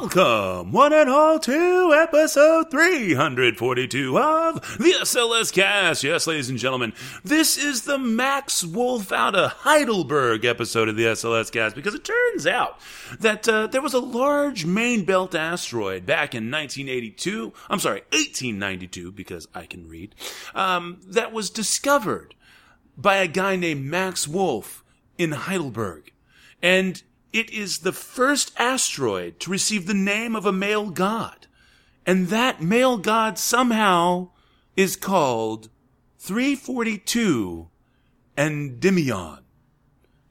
welcome, one and all, to episode 342 of the SLS Cast. Yes, ladies and gentlemen, this is the Max Wolf out of Heidelberg episode of the SLS Cast because it turns out that uh, there was a large main belt asteroid back in 1982. I'm sorry, 1892, because I can read, um, that was discovered by a guy named Max Wolf in Heidelberg. And it is the first asteroid to receive the name of a male god. And that male god somehow is called 342 Endymion.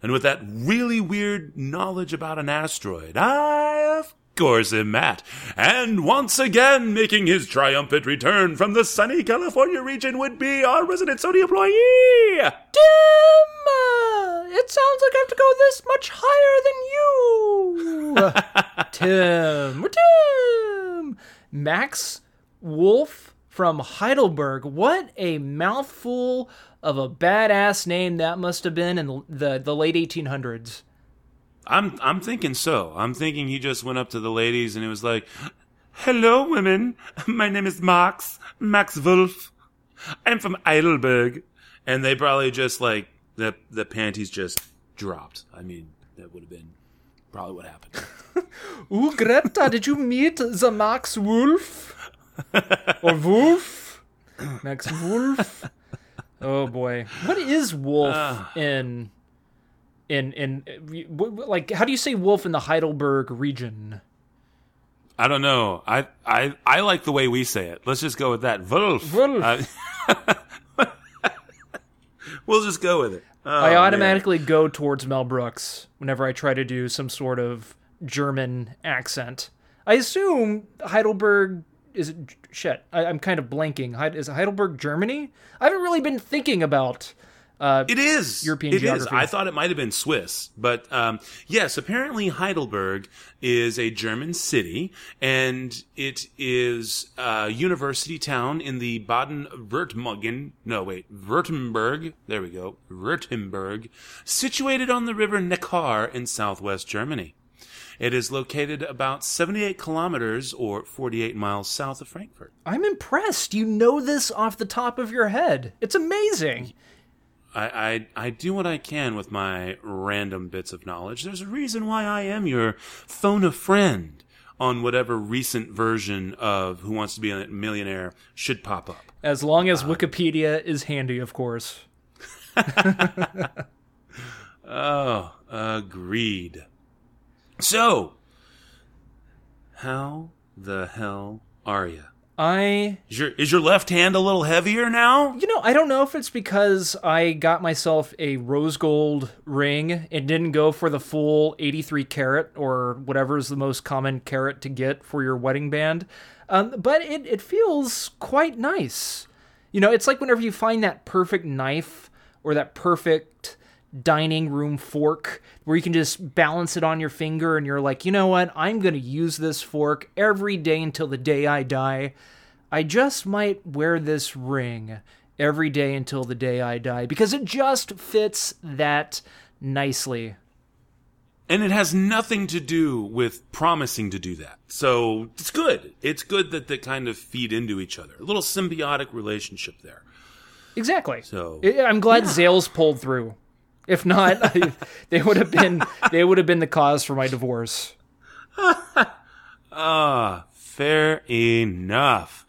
And with that really weird knowledge about an asteroid, I, of am Matt. And once again, making his triumphant return from the sunny California region would be our resident Sony employee, Tim! Uh, it sounds like I have to go this much higher than you. Tim! Tim! Max Wolf from Heidelberg. What a mouthful of a badass name that must have been in the, the late 1800s. I'm I'm thinking so. I'm thinking he just went up to the ladies and it was like, "Hello, women. My name is Max Max Wolf. I'm from Heidelberg." And they probably just like the the panties just dropped. I mean, that would have been probably what happened. Ooh, Greta, did you meet the Max Wolf? or Wolf? Max Wolf? Oh boy. What is wolf uh. in in in like how do you say wolf in the Heidelberg region? I don't know. I I I like the way we say it. Let's just go with that. Wolf. Wolf. Uh, we'll just go with it. Oh, I man. automatically go towards Mel Brooks whenever I try to do some sort of German accent. I assume Heidelberg is it, shit. I, I'm kind of blanking. Is Heidelberg Germany? I haven't really been thinking about. Uh, It is European It is. geography. I thought it might have been Swiss, but um, yes, apparently Heidelberg is a German city, and it is a university town in the Baden-Württemberg. No, wait, Württemberg. There we go, Württemberg, situated on the river Neckar in southwest Germany. It is located about 78 kilometers or 48 miles south of Frankfurt. I'm impressed. You know this off the top of your head. It's amazing. I, I I do what I can with my random bits of knowledge. There's a reason why I am your phone a friend on whatever recent version of Who Wants to Be a Millionaire should pop up. As long as uh, Wikipedia is handy, of course. Oh, agreed. So, how the hell are you? I, Is your is your left hand a little heavier now? you know, I don't know if it's because I got myself a rose gold ring and didn't go for the full 83 carat or whatever is the most common carat to get for your wedding band. Um, but it, it feels quite nice. You know, it's like whenever you find that perfect knife or that perfect dining room fork where you can just balance it on your finger and you're like, you know what? I'm going to use this fork every day until the day I die. I just might wear this ring every day until the day I die because it just fits that nicely. And it has nothing to do with promising to do that. So it's good. It's good that they kind of feed into each other. A little symbiotic relationship there. Exactly. So I'm glad Zales pulled through. If not, they would have been they would have been the cause for my divorce. ah, fair enough.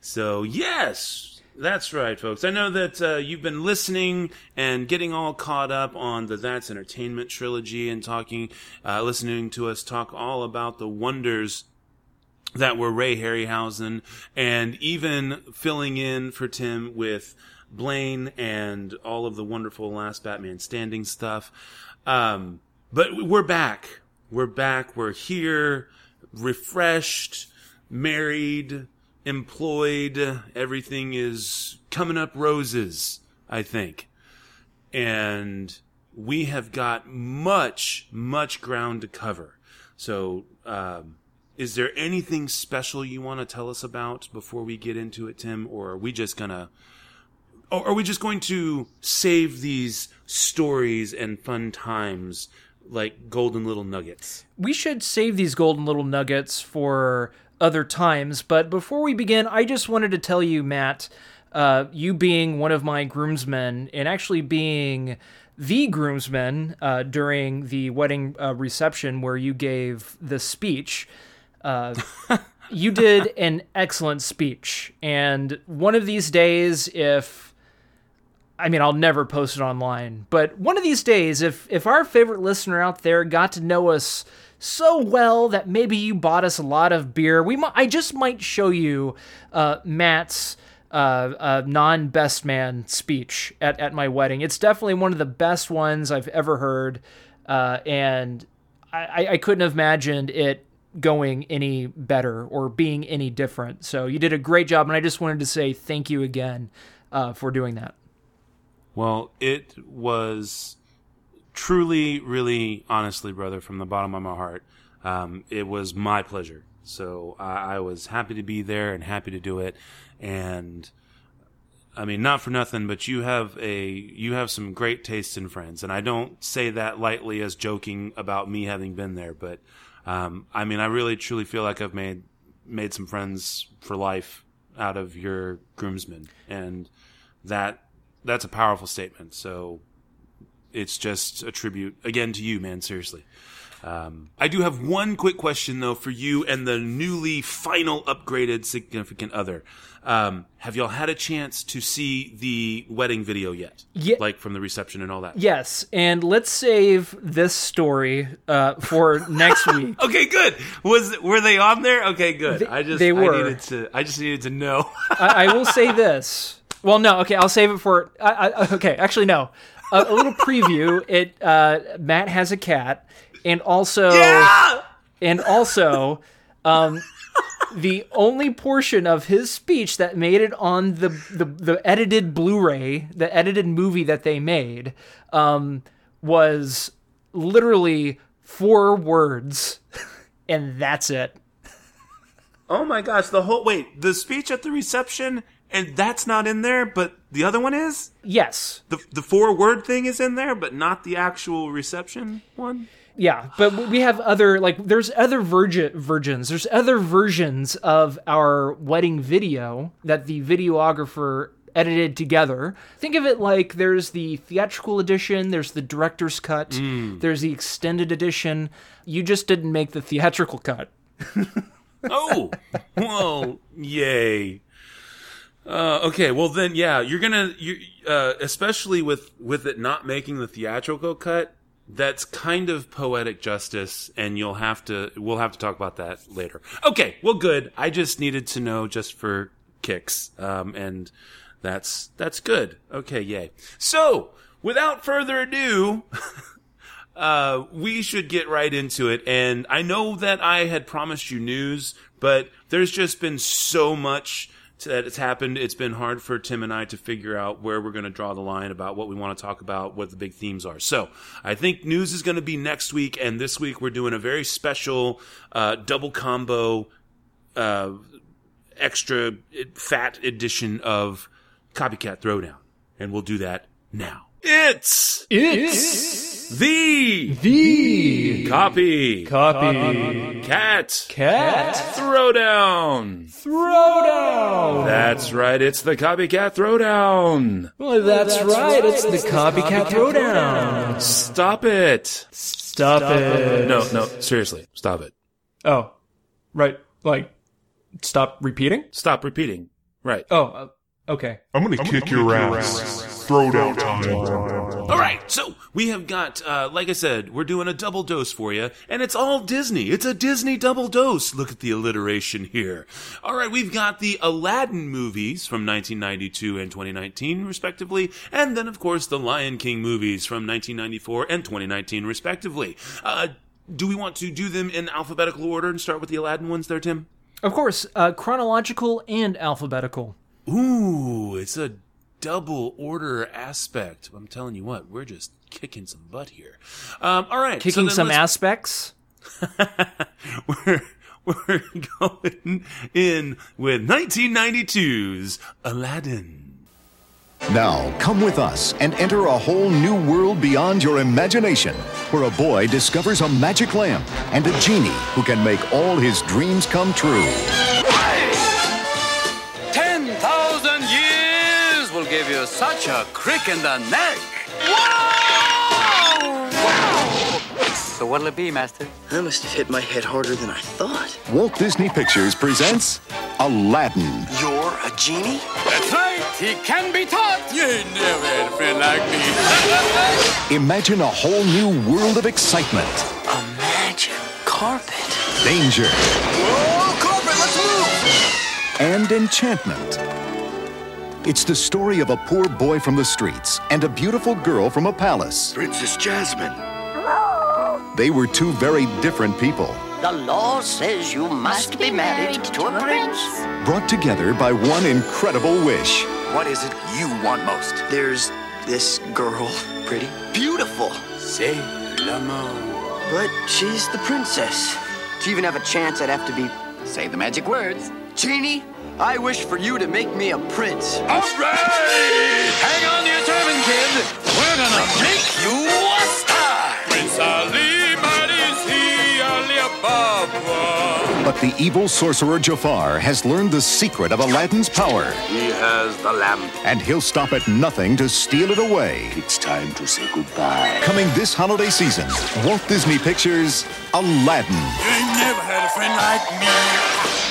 So yes, that's right, folks. I know that uh, you've been listening and getting all caught up on the That's Entertainment trilogy and talking, uh, listening to us talk all about the wonders that were Ray Harryhausen and even filling in for Tim with Blaine and all of the wonderful Last Batman Standing stuff. Um, but we're back. We're back. We're here, refreshed, married, employed. Everything is coming up roses, I think. And we have got much, much ground to cover. So, um, is there anything special you want to tell us about before we get into it, Tim? Or are we just gonna, or are we just going to save these stories and fun times like golden little nuggets? We should save these golden little nuggets for other times. But before we begin, I just wanted to tell you, Matt, uh, you being one of my groomsmen and actually being the groomsman uh, during the wedding uh, reception where you gave the speech. Uh, you did an excellent speech. And one of these days, if I mean, I'll never post it online, but one of these days, if if our favorite listener out there got to know us so well that maybe you bought us a lot of beer, we might, I just might show you uh, Matt's uh, uh, non best man speech at, at my wedding. It's definitely one of the best ones I've ever heard, uh, and I, I couldn't have imagined it going any better or being any different. So you did a great job, and I just wanted to say thank you again uh, for doing that. Well, it was truly, really, honestly, brother, from the bottom of my heart, um, it was my pleasure. So I, I was happy to be there and happy to do it. And I mean, not for nothing, but you have a you have some great taste in friends, and I don't say that lightly as joking about me having been there, but um, I mean, I really truly feel like I've made made some friends for life out of your groomsmen, and that that's a powerful statement. So it's just a tribute again to you, man. Seriously. Um, I do have one quick question though for you and the newly final upgraded significant other. Um, have y'all had a chance to see the wedding video yet? Yeah. Like from the reception and all that? Yes, and let's save this story uh, for next week. okay, good. Was were they on there? Okay, good. They, I just they were. I needed to. I just needed to know. I, I, will say this. Well, no. Okay, I'll save it for. I, I, okay, actually, no. A, a little preview. It. Uh, Matt has a cat, and also. Yeah! And also. Um, the only portion of his speech that made it on the the, the edited Blu-ray, the edited movie that they made, um, was literally four words, and that's it. Oh my gosh! The whole wait, the speech at the reception, and that's not in there, but the other one is. Yes. The the four word thing is in there, but not the actual reception one yeah but we have other like there's other virgin virgins there's other versions of our wedding video that the videographer edited together think of it like there's the theatrical edition there's the director's cut mm. there's the extended edition you just didn't make the theatrical cut oh well yay uh, okay, well then, yeah, you're gonna, you, uh, especially with with it not making the theatrical cut, that's kind of poetic justice and you'll have to we'll have to talk about that later. Okay well good. I just needed to know just for kicks um, and that's that's good. Okay yay. So without further ado uh, we should get right into it. And i know that i had promised you news but there's just been so much that it's happened. It's been hard for Tim and I to figure out where we're going to draw the line about what we want to talk about, what the big themes are. So I think news is going to be next week, and this week we're doing a very special uh, double combo, uh, extra fat edition of Copycat Throwdown, and we'll do that now. It's it's the the copy copy cat cat throwdown throwdown. That's right. It's the copycat throwdown. Well, that's, that's right. right. It's, it's the copycat, copycat throwdown. Stop it. Stop, stop it. it. No, no. Seriously, stop it. Oh, right. Like, stop repeating. Stop repeating. Right. Oh, uh, okay. I'm gonna I'm kick gonna your ass throwdown time. All right, so we have got, uh, like I said, we're doing a double dose for you, and it's all Disney. It's a Disney double dose. Look at the alliteration here. All right, we've got the Aladdin movies from 1992 and 2019, respectively, and then, of course, the Lion King movies from 1994 and 2019, respectively. Uh, do we want to do them in alphabetical order and start with the Aladdin ones there, Tim? Of course, uh, chronological and alphabetical. Ooh, it's a double order aspect. I'm telling you what, we're just kicking some butt here. Um, all right, kicking so some aspects. we're we're going in with 1992's Aladdin. Now, come with us and enter a whole new world beyond your imagination, where a boy discovers a magic lamp and a genie who can make all his dreams come true. Give you such a crick in the neck. Wow! So what'll it be, Master? I must have hit my head harder than I thought. Walt Disney Pictures presents Aladdin. You're a genie? That's right. He can be taught. You ain't never had a friend like me. Imagine a whole new world of excitement, A magic carpet. danger, Oh, carpet, let's move! and enchantment. It's the story of a poor boy from the streets and a beautiful girl from a palace. Princess Jasmine. They were two very different people, The law says you must be married to a prince. brought together by one incredible wish. What is it you want most? There's this girl. Pretty. Beautiful. Say l'amour. But she's the princess. To even have a chance, I'd have to be. Say the magic words. Genie, I wish for you to make me a prince. All right! Hang on to your turban, kid. We're gonna make you a star. Prince Ali, mighty Ali Ababwa. But the evil sorcerer Jafar has learned the secret of Aladdin's power, He has the lamp. and he'll stop at nothing to steal it away. It's time to say goodbye. Coming this holiday season, Walt Disney Pictures Aladdin. You ain't never had a friend like me.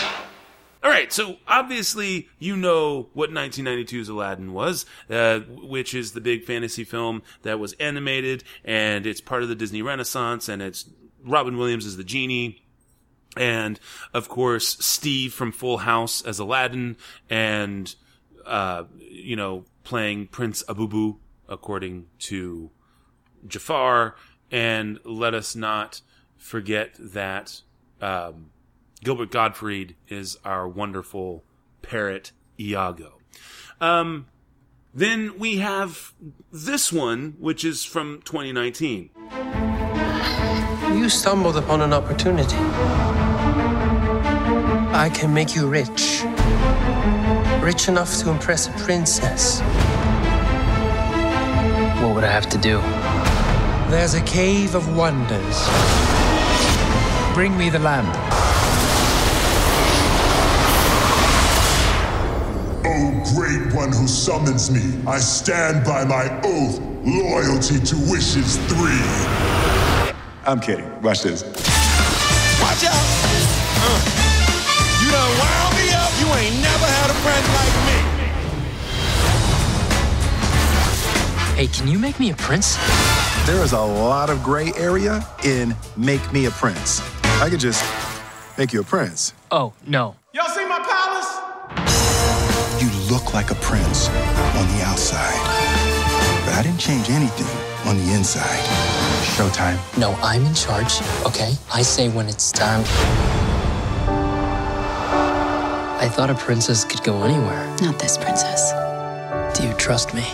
All right, so obviously you know what 1992's Aladdin was, uh, which is the big fantasy film that was animated, and it's part of the Disney Renaissance, and it's Robin Williams as the genie, and of course Steve from Full House as Aladdin, and uh, you know playing Prince Abubu according to Jafar, and let us not forget that. Um, Gilbert Gottfried is our wonderful parrot Iago. Um, then we have this one, which is from 2019. You stumbled upon an opportunity. I can make you rich. Rich enough to impress a princess. What would I have to do? There's a cave of wonders. Bring me the lamp. Great one who summons me, I stand by my oath, loyalty to wishes three. I'm kidding. Watch this. Watch out! Uh, you done wound me up. You ain't never had a friend like me. Hey, can you make me a prince? There is a lot of gray area in Make Me a Prince. I could just make you a prince. Oh, no. You look like a prince on the outside. But I didn't change anything on the inside. Showtime. No, I'm in charge, okay? I say when it's time. I thought a princess could go anywhere. Not this princess. Do you trust me?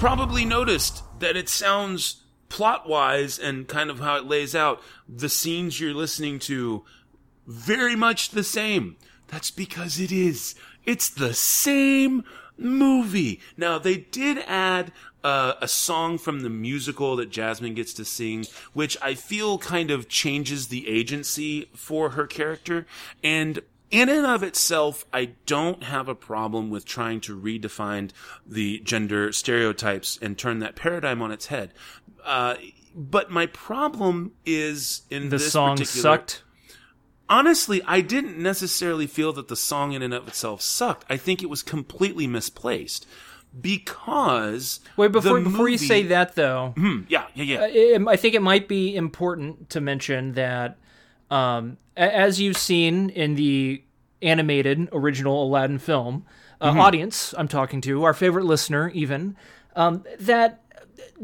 Probably noticed that it sounds plot wise and kind of how it lays out, the scenes you're listening to, very much the same. That's because it is. It's the same movie. Now, they did add uh, a song from the musical that Jasmine gets to sing, which I feel kind of changes the agency for her character. And in and of itself, I don't have a problem with trying to redefine the gender stereotypes and turn that paradigm on its head. Uh, but my problem is in The song sucked. Honestly, I didn't necessarily feel that the song in and of itself sucked. I think it was completely misplaced because Wait, before the before you say that though, Hmm, yeah, yeah, yeah. uh, it- I think it might be important to mention that, um, as you've seen in the animated original Aladdin film uh, Mhm. audience, I'm talking to, our favorite listener, even, um, that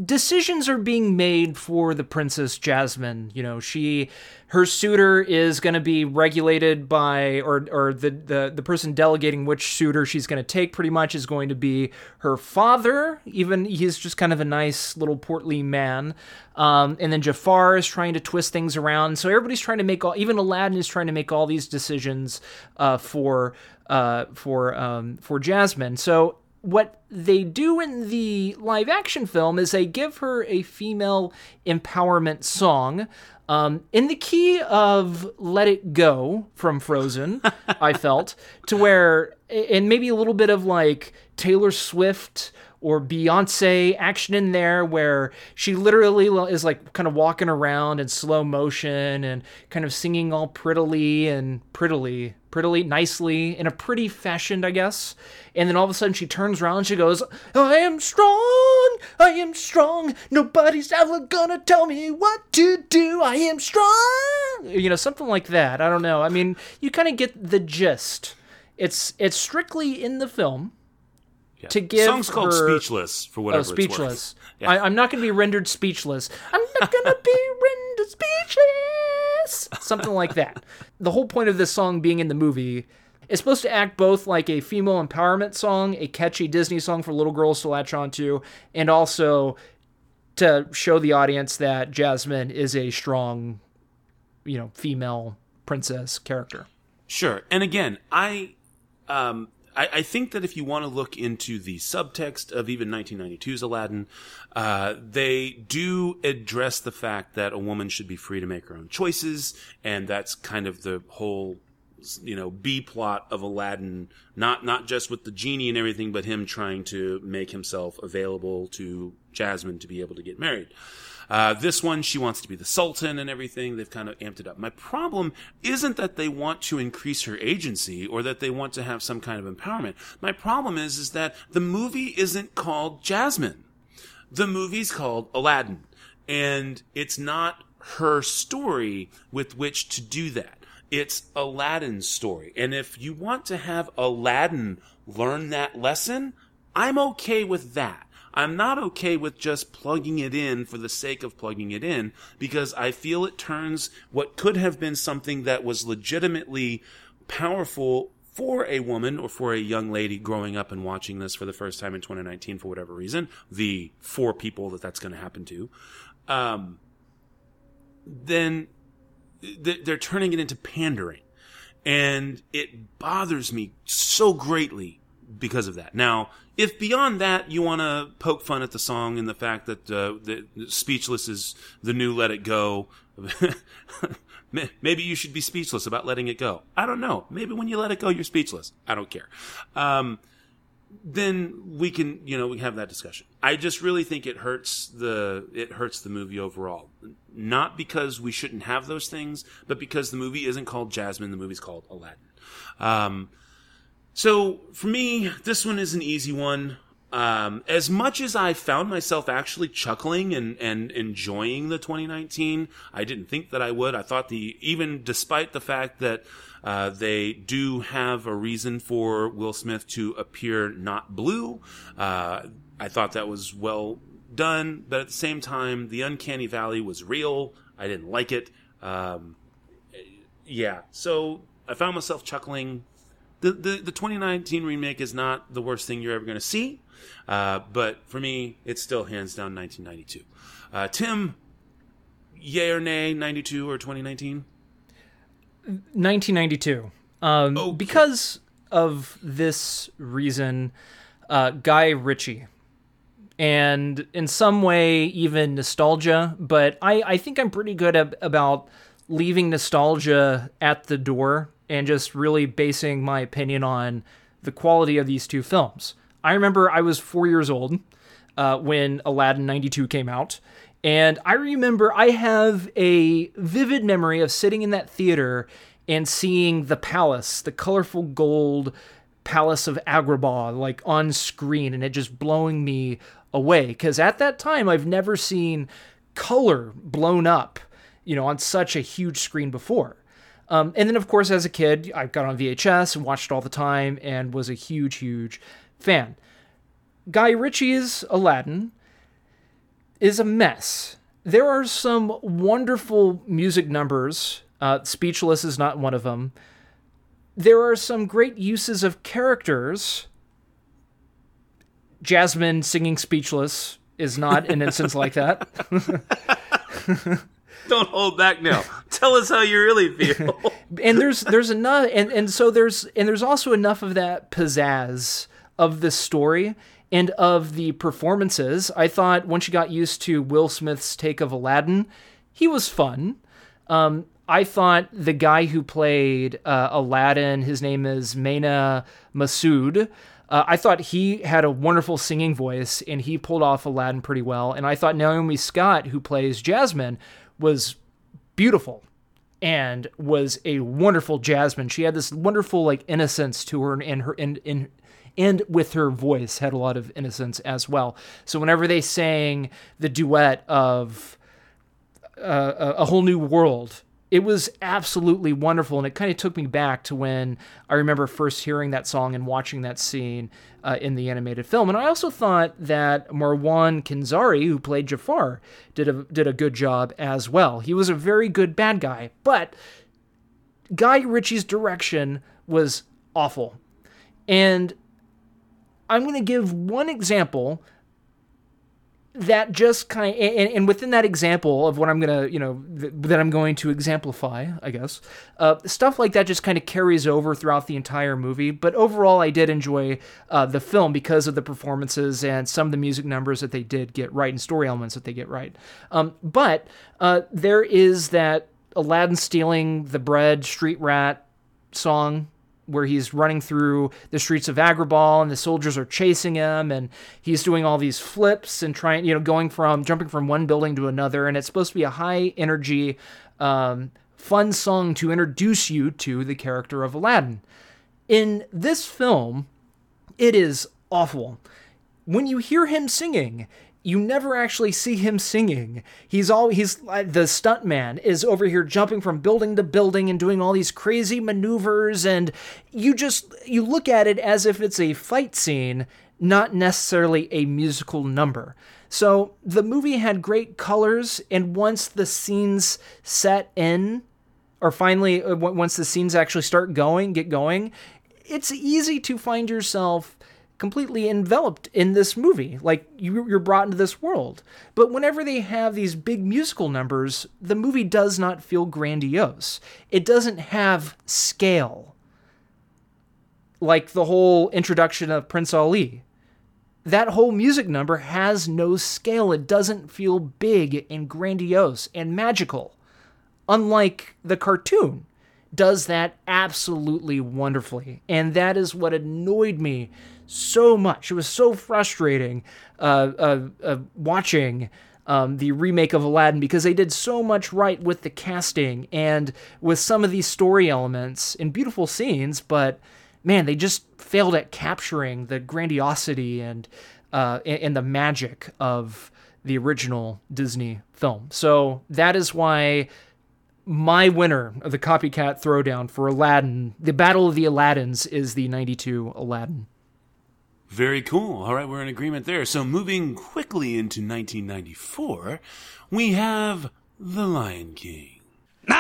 decisions are being made for the princess jasmine you know she her suitor is going to be regulated by or or the the, the person delegating which suitor she's going to take pretty much is going to be her father even he's just kind of a nice little portly man. Um, and then jafar is trying to twist things around so everybody's trying to make all even aladdin is trying to make all these decisions uh, for uh, for um, for jasmine. So what they do in the live action film is they give her a female empowerment song um, in the key of Let It Go from Frozen, I felt, to where, and maybe a little bit of like Taylor Swift or Beyonce action in there where she literally is like kind of walking around in slow motion and kind of singing all prettily and prettily, prettily, nicely in a pretty fashion, I guess. And then all of a sudden she turns around and she goes, I am strong, I am strong, nobody's ever gonna tell me what to do, I am strong. You know, something like that. I don't know. I mean, you kind of get the gist. It's it's strictly in the film to give Song's called her- Speechless, for oh, whatever oh, it's worth. speechless. Yeah. I, I'm not going to be rendered speechless. I'm not going to be rendered speechless. Something like that. The whole point of this song being in the movie is supposed to act both like a female empowerment song, a catchy Disney song for little girls to latch onto, and also to show the audience that Jasmine is a strong, you know, female princess character. Sure. And again, I um I, I think that if you want to look into the subtext of even 1992's Aladdin, uh, they do address the fact that a woman should be free to make her own choices, and that's kind of the whole, you know, B plot of Aladdin. Not not just with the genie and everything, but him trying to make himself available to Jasmine to be able to get married. Uh, this one, she wants to be the sultan and everything. They've kind of amped it up. My problem isn't that they want to increase her agency or that they want to have some kind of empowerment. My problem is, is that the movie isn't called Jasmine. The movie's called Aladdin. And it's not her story with which to do that. It's Aladdin's story. And if you want to have Aladdin learn that lesson, I'm okay with that. I'm not okay with just plugging it in for the sake of plugging it in because I feel it turns what could have been something that was legitimately powerful for a woman or for a young lady growing up and watching this for the first time in 2019 for whatever reason, the four people that that's going to happen to, um, then th- they're turning it into pandering. And it bothers me so greatly because of that. Now, if beyond that you want to poke fun at the song and the fact that uh, the Speechless is the new Let It Go, maybe you should be speechless about letting it go. I don't know. Maybe when you let it go, you're speechless. I don't care. Um, then we can, you know, we have that discussion. I just really think it hurts the it hurts the movie overall. Not because we shouldn't have those things, but because the movie isn't called Jasmine. The movie's called Aladdin. Um, so for me, this one is an easy one. Um, as much as I found myself actually chuckling and, and enjoying the 2019, I didn't think that I would. I thought the, even despite the fact that, uh, they do have a reason for Will Smith to appear not blue, uh, I thought that was well done, but at the same time, the uncanny valley was real. I didn't like it. Um, yeah, so I found myself chuckling the, the, the 2019 remake is not the worst thing you're ever going to see, uh, but for me, it's still hands down 1992. Uh, Tim, yay or nay, 92 or 2019? 1992. Um, Because of this reason, uh, Guy Ritchie. And in some way, even nostalgia, but I, I think I'm pretty good ab- about leaving nostalgia at the door and just really basing my opinion on the quality of these two films. I remember I was four years old uh, when Aladdin 92 came out. And I remember I have a vivid memory of sitting in that theater and seeing the palace, the colorful gold palace of Agrabah, like on screen, and it just blowing me away. Because at that time, I've never seen color blown up, you know, on such a huge screen before. Um, and then, of course, as a kid, I got on VHS and watched all the time and was a huge, huge fan. Guy Ritchie's Aladdin is a mess. There are some wonderful music numbers. Uh, Speechless is not one of them. There are some great uses of characters. Jasmine singing Speechless is not an instance like that. Don't hold back now. Tell us how you really feel. and there's there's enough and, and so there's and there's also enough of that pizzazz of the story and of the performances. I thought once you got used to Will Smith's take of Aladdin, he was fun. Um, I thought the guy who played uh, Aladdin, his name is Mena Massoud. Uh, I thought he had a wonderful singing voice and he pulled off Aladdin pretty well. And I thought Naomi Scott, who plays Jasmine, was beautiful and was a wonderful Jasmine. She had this wonderful like innocence to her and her in in and with her voice had a lot of innocence as well. So whenever they sang the duet of uh, a whole new world it was absolutely wonderful. And it kind of took me back to when i remember first hearing that song and watching that scene uh, in the animated film. And i also thought that marwan kenzari who played jafar did a, did a good job as well. He was a very good bad guy but guy ritchie's direction was awful. And i'm going to give one example that just kind of and, and, within that example of what i'm gonna you know th- that i'm going to exemplify i guess uh, stuff like that just kind of carries over throughout the entire movie but overall i did enjoy uh, the film because of the performances and some of the music numbers that they did get right and story elements that they get right. Um, but uh, there is that aladdin stealing the bread street rat song where he's running through the streets of Agrabah and the soldiers are chasing him and he's doing all these flips and trying, you know, going from jumping from one building to another. And it's supposed to be a high energy, um, fun song to introduce you to the character of Aladdin. In this film, it is awful. When you hear him singing, you never actually see him singing. He's all he's uh, the stuntman is over here jumping from building to building and doing all these crazy maneuvers and you just you look at it as if it's a fight scene, not necessarily a musical number. So the movie had great colors and once the scenes set in or finally uh, once the scenes actually start going, get going, it's easy to find yourself completely enveloped in this movie. Like you're brought into this world. But whenever they have these big musical numbers, the movie does not feel grandiose. It doesn't have scale. Like the whole introduction of Prince Ali. That whole music number has no scale. It doesn't feel big and grandiose and magical. Unlike the cartoon, does that absolutely wonderfully. And that is what annoyed me so much. It was so frustrating uh, uh, uh, watching um, the remake of Aladdin because they did so much right with the casting and with some of these story elements in beautiful scenes, but man, they just failed at capturing the grandiosity and uh, and the magic of the original Disney film. So that is why my winner of the copycat throwdown for Aladdin, the Battle of the Aladdins, is the 92 Aladdin. Very cool. All right, we're in agreement there. So moving quickly into 1994, we have The Lion King. We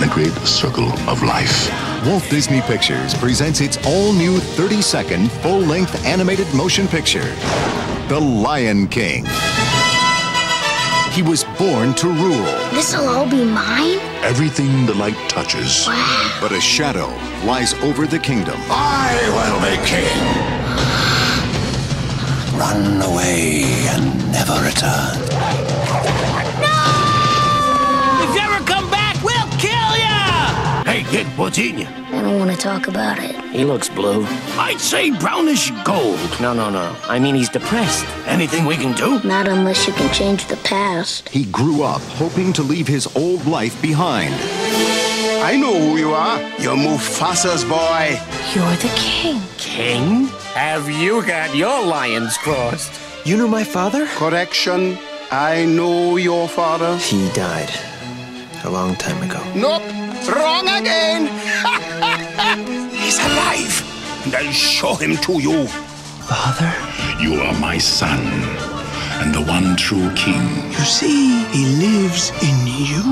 in the great circle of life. Walt Disney Pictures presents its all new 30 second full length animated motion picture, The Lion King. He was born to rule, This'll all be mine? Everything the light touches. but a shadow lies over the kingdom. I will be king. Run away and never return. Kid, what's in you? I don't want to talk about it. He looks blue. I'd say brownish gold. No, no, no. I mean, he's depressed. Anything we can do? Not unless you can change the past. He grew up hoping to leave his old life behind. I know who you are. You're Mufasa's boy. You're the king. King? Have you got your lions crossed? You know my father? Correction. I know your father. He died a long time ago. Nope. Wrong again. He's alive, and I'll show him to you. Father? You are my son, and the one true king. You see, he lives in you.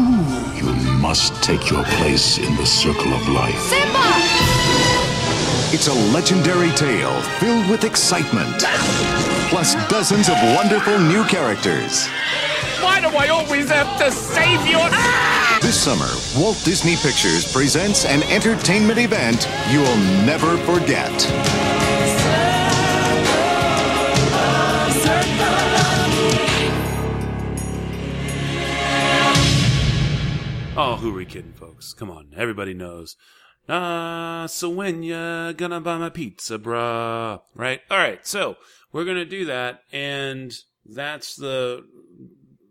You must take your place in the circle of life. Simba! It's a legendary tale filled with excitement, plus dozens of wonderful new characters. Why do I always have to save you? Ah! This summer, Walt Disney Pictures presents an entertainment event you'll never forget. Oh, who are we kidding, folks? Come on, everybody knows. Ah, so when ya gonna buy my pizza, bruh? Right? Alright, so we're gonna do that, and that's the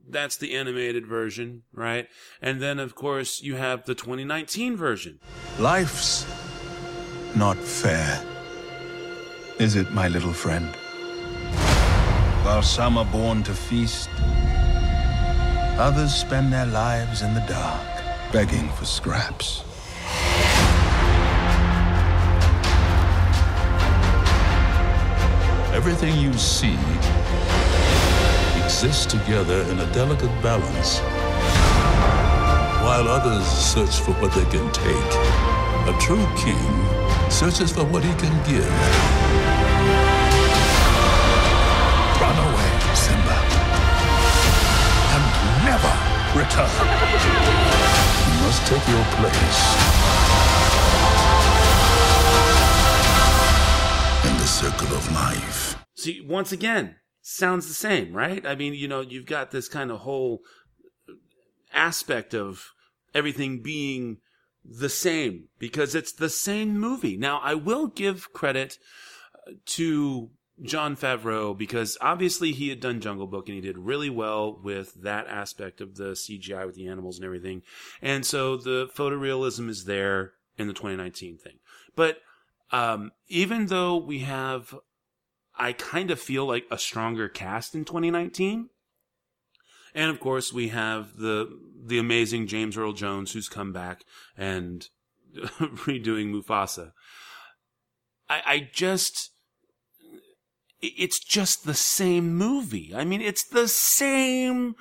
that's the animated version, right? And then of course you have the 2019 version. Life's not fair. Is it, my little friend? While some are born to feast, others spend their lives in the dark, begging for scraps. Everything you see exists together in a delicate balance. While others search for what they can take, a true king searches for what he can give. Run away, Simba, and never return. You must take your place in the circle of life. See, once again, sounds the same, right? I mean, you know, you've got this kind of whole aspect of everything being the same because it's the same movie. Now, I will give credit uh, to Jon Favreau because obviously he had done Jungle Book and he did really well with that aspect of the CGI with the animals and everything. And so the photorealism is there in the 2019 thing. But um, even though we have I kind of feel like a stronger cast in 2019. And of course, we have the the amazing James Earl Jones who's come back and redoing Mufasa. I, I just it's just the same movie. I mean, it's the same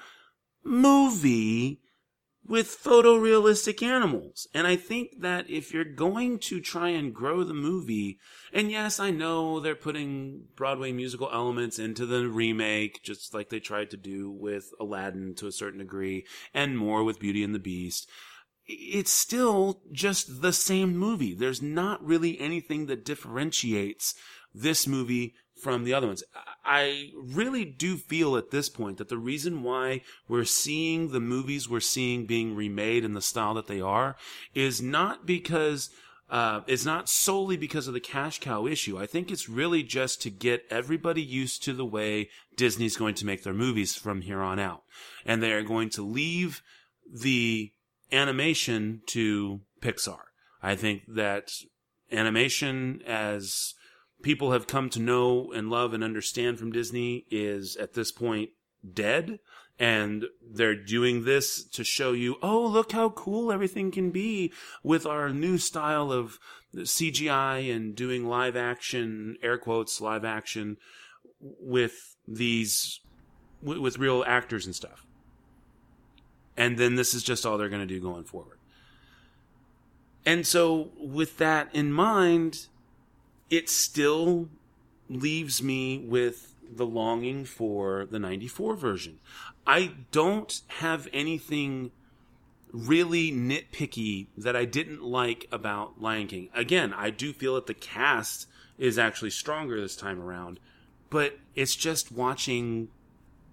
movie with photorealistic animals. And I think that if you're going to try and grow the movie, and yes, I know they're putting Broadway musical elements into the remake, just like they tried to do with Aladdin to a certain degree, and more with Beauty and the Beast. It's still just the same movie. There's not really anything that differentiates this movie from the other ones. I really do feel at this point that the reason why we're seeing the movies we're seeing being remade in the style that they are is not because uh, it's not solely because of the cash cow issue. I think it's really just to get everybody used to the way Disney's going to make their movies from here on out. And they are going to leave the animation to Pixar. I think that animation as people have come to know and love and understand from Disney is at this point dead. And they're doing this to show you, oh, look how cool everything can be with our new style of CGI and doing live action, air quotes, live action with these, with real actors and stuff. And then this is just all they're going to do going forward. And so, with that in mind, it still leaves me with the longing for the 94 version. I don't have anything really nitpicky that I didn't like about Lion King. Again, I do feel that the cast is actually stronger this time around, but it's just watching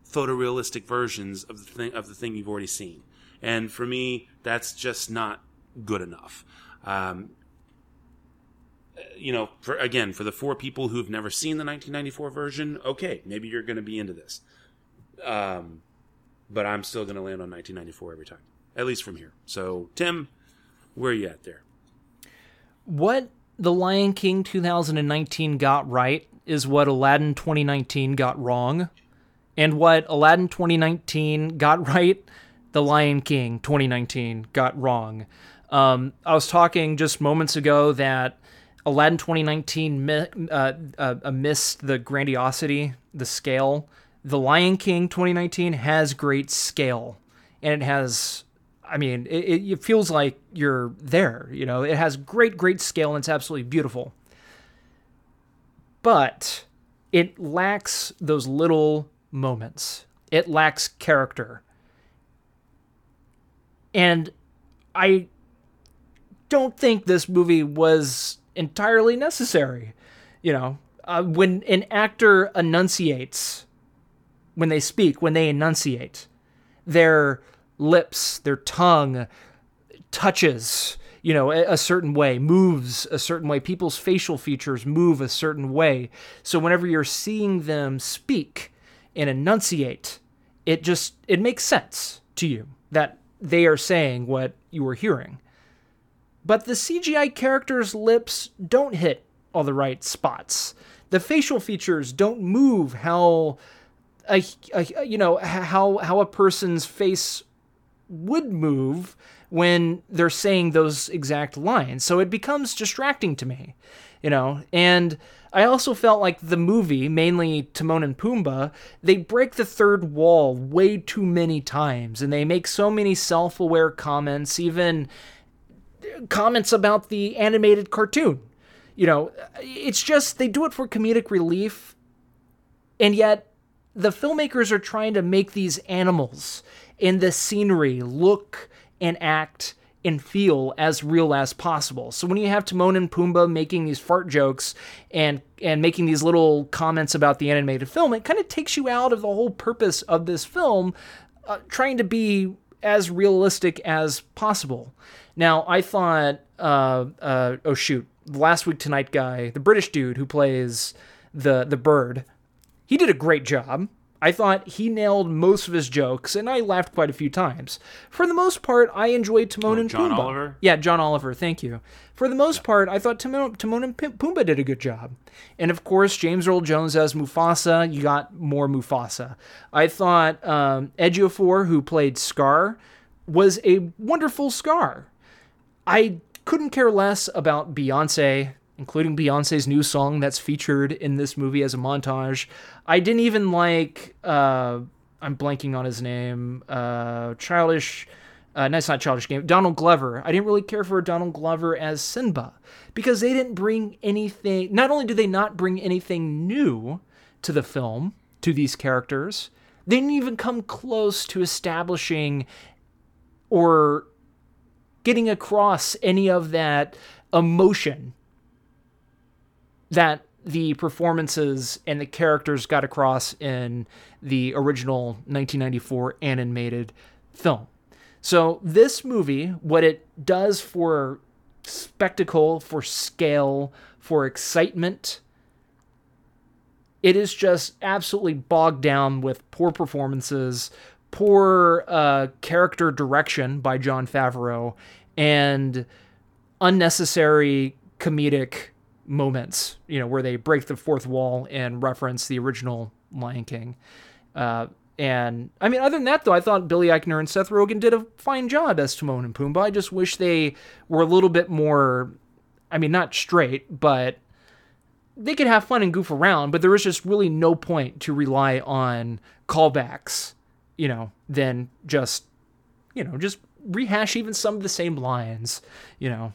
photorealistic versions of the thing of the thing you've already seen. And for me, that's just not good enough. Um, you know, for again, for the four people who've never seen the 1994 version, okay, maybe you're going to be into this. Um, but I'm still going to land on 1994 every time, at least from here. So, Tim, where are you at there? What The Lion King 2019 got right is what Aladdin 2019 got wrong. And what Aladdin 2019 got right, The Lion King 2019 got wrong. Um, I was talking just moments ago that Aladdin 2019 mi- uh, uh, uh, missed the grandiosity, the scale. The Lion King 2019 has great scale, and it has. I mean, it, it feels like you're there. You know, it has great, great scale, and it's absolutely beautiful. But it lacks those little moments. It lacks character. And I don't think this movie was entirely necessary. You know, uh, when an actor enunciates, when they speak, when they enunciate, their lips, their tongue touches, you know, a, a, certain way, moves a certain way. People's facial features move a certain way. So whenever you're seeing them speak and enunciate, it just it makes sense to you that they are saying what you are hearing. But the CGI characters' lips don't hit all the right spots. The facial features don't move how a, a, you know how how a person's face would move when they're saying those exact lines. So it becomes distracting to me, you know. And I also felt like the movie, mainly Timon and Pumbaa, they break the third wall way too many times and they make so many self-aware comments, even comments about the animated cartoon. You know, it's just they do it for comedic relief, and yet the filmmakers are trying to make these animals in the scenery look and act and feel as real as possible. So when you have Timon and Pumbaa making these fart jokes and and making these little comments about the animated film, it kind of takes you out of the whole purpose of this film, uh, trying to be as realistic as possible. Now, I thought, uh, uh, oh shoot, last week tonight guy, the British dude who plays the the bird, he did a great job. I thought he nailed most of his jokes, and I laughed quite a few times. For the most part, I enjoyed Timon Oh, and John Pumbaa. Oliver? Yeah, John Oliver. Thank you. For the most part, I thought Timon, Timon and Pumbaa did a good job. And of course, James Earl Jones as Mufasa. You got more Mufasa. I thought um, Ejiofor, who played Scar, was a wonderful Scar. I couldn't care less about Beyonce, including Beyonce's new song that's featured in this movie as a montage. I didn't even like, uh, I'm blanking on his name, uh, Childish, uh, no, it's not Childish Game, Donald Glover. I didn't really care for Donald Glover as Simba because they didn't bring anything, not only did they not bring anything new to the film, to these characters, they didn't even come close to establishing or getting across any of that emotion that the performances and the characters got across in the original 1994 animated film. So, this movie, what it does for spectacle, for scale, for excitement, it is just absolutely bogged down with poor performances, poor uh, character direction by Jon Favreau, and unnecessary comedic moments, you know, where they break the fourth wall and reference the original Lion King. Uh, and I mean, other than that, though, I thought Billy Eichner and Seth Rogen did a fine job as Timon and Pumbaa. I just wish they were a little bit more, I mean, not straight, but they could have fun and goof around, but there was just really no point to rely on callbacks, you know, than just, you know, just rehash even some of the same lines, you know,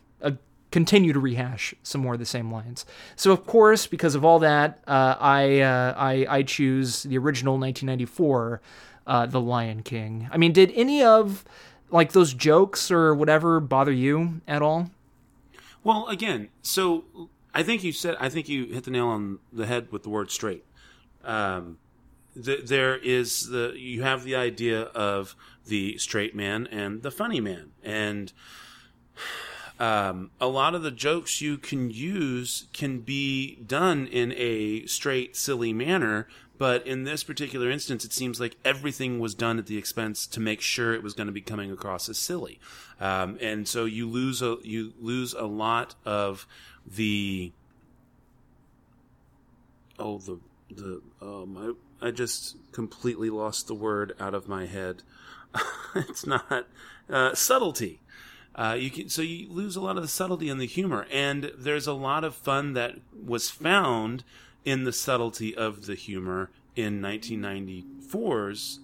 continue to rehash some more of the same lines. So of course, because of all that, uh, I, uh, I I choose the original 1994, uh, The Lion King. I mean, did any of like those jokes or whatever bother you at all? Well, again, so I think you said I think you hit the nail on the head with the word straight. Um, th- there is the you have the idea of the straight man and the funny man, and um, a lot of the jokes you can use can be done in a straight, silly manner. But in this particular instance, it seems like everything was done at the expense to make sure it was going to be coming across as silly, um, and so you lose a you lose a lot of the oh the the um I I just completely lost the word out of my head. it's not uh, subtlety. Uh, you can, so you lose a lot of the subtlety and the humor, and there's a lot of fun that was found in the subtlety of the humor in 1994's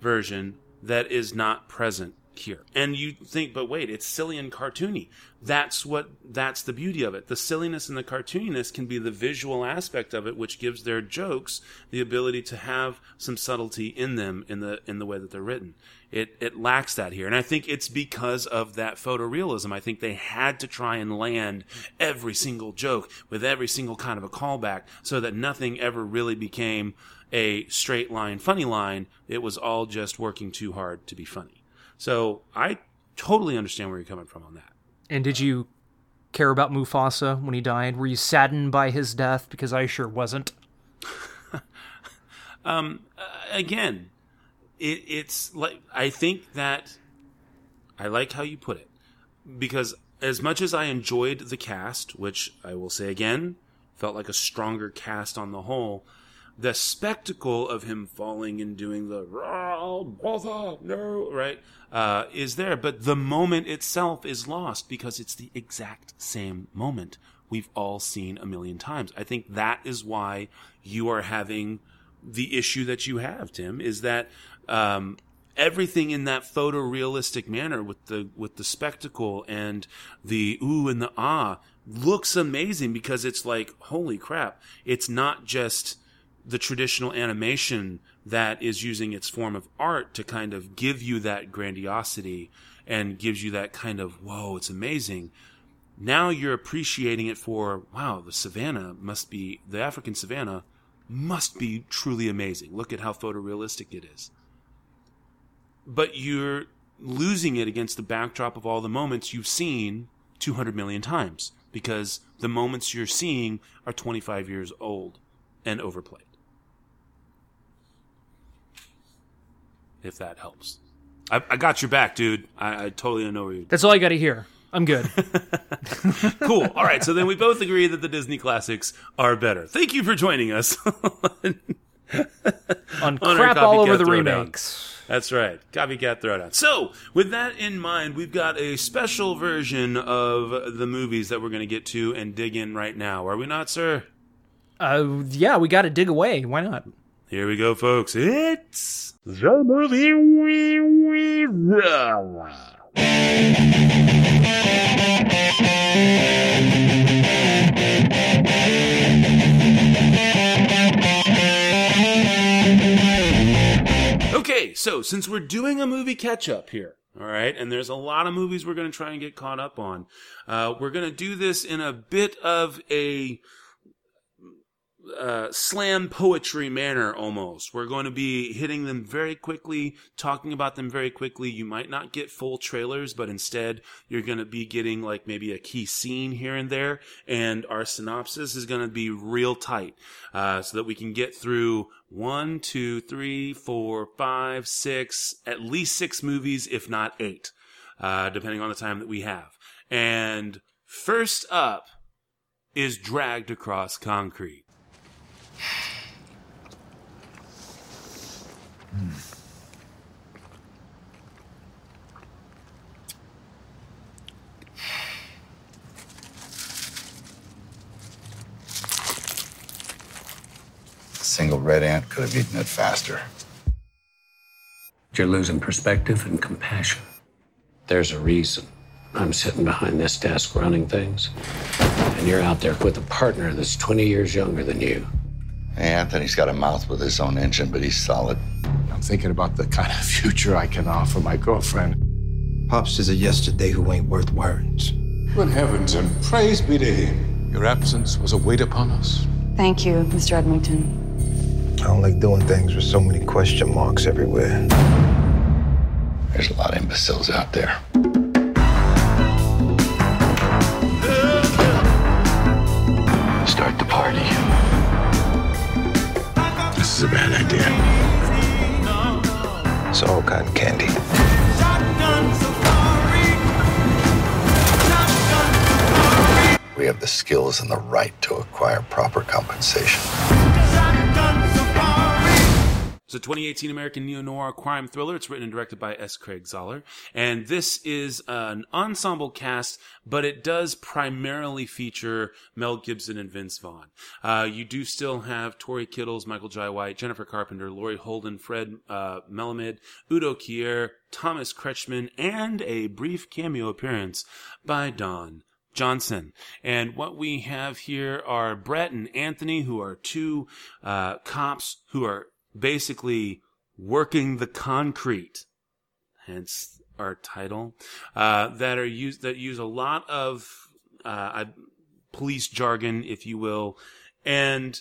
version that is not present here. And you think, but wait, it's silly and cartoony. That's what that's the beauty of it. The silliness and the cartooniness can be the visual aspect of it, which gives their jokes the ability to have some subtlety in them in the in the way that they're written. It it lacks that here. And I think it's because of that photorealism. I think they had to try and land every single joke with every single kind of a callback so that nothing ever really became a straight line funny line. It was all just working too hard to be funny. So I totally understand where you're coming from on that. And did you care about Mufasa when he died? Were you saddened by his death? Because I sure wasn't. um, again, it, it's like I think that I like how you put it because as much as I enjoyed the cast, which I will say again, felt like a stronger cast on the whole the spectacle of him falling and doing the no right uh, is there, but the moment itself is lost because it's the exact same moment we've all seen a million times. I think that is why you are having the issue that you have, Tim, is that um, everything in that photorealistic manner with the with the spectacle and the ooh and the ah looks amazing because it's like holy crap! It's not just the traditional animation that is using its form of art to kind of give you that grandiosity and gives you that kind of whoa it's amazing now you're appreciating it for wow the savannah must be the african savannah must be truly amazing look at how photorealistic it is but you're losing it against the backdrop of all the moments you've seen 200 million times because the moments you're seeing are 25 years old and overplayed if that helps. I, I got your back, dude. I, I totally know where you're. That's all I got to hear. I'm good. cool. All right. So then we both agree that the Disney classics are better. Thank you for joining us on, on crap all over the remakes. That's right. Copycat Throwdown. So, with that in mind, we've got a special version of the movies that we're going to get to and dig in right now. Are we not, sir? Uh, yeah, we got to dig away. Why not? Here we go, folks. It's the movie we we so since we're doing a movie catch up here, all right, and there's a lot of movies we're going to try and get caught up on, uh, we're going to do this in a bit of a uh, slam poetry manner almost. We're going to be hitting them very quickly, talking about them very quickly. You might not get full trailers, but instead you're going to be getting like maybe a key scene here and there. And our synopsis is going to be real tight, uh, so that we can get through one, two, three, four, five, six, at least six movies, if not eight, uh, depending on the time that we have. And first up is Dragged Across Concrete. Single red ant could have eaten it faster. You're losing perspective and compassion. There's a reason I'm sitting behind this desk running things, and you're out there with a partner that's 20 years younger than you. Hey, Anthony's got a mouth with his own engine, but he's solid. I'm thinking about the kind of future I can offer my girlfriend. Pops is a yesterday who ain't worth words. Good heavens and praise be to him. Your absence was a weight upon us. Thank you, Mr. Edmington. I don't like doing things with so many question marks everywhere. There's a lot of imbeciles out there. This is a bad idea. It's all cotton candy. We have the skills and the right to acquire proper compensation. It's a 2018 American neo noir crime thriller. It's written and directed by S. Craig Zahler. And this is an ensemble cast, but it does primarily feature Mel Gibson and Vince Vaughn. Uh, you do still have Tory Kittles, Michael Jai White, Jennifer Carpenter, Laurie Holden, Fred uh, Melamed, Udo Kier, Thomas Kretschmann, and a brief cameo appearance by Don Johnson. And what we have here are Brett and Anthony, who are two uh, cops who are basically working the concrete, hence our title, uh, that are used that use a lot of uh, police jargon, if you will, and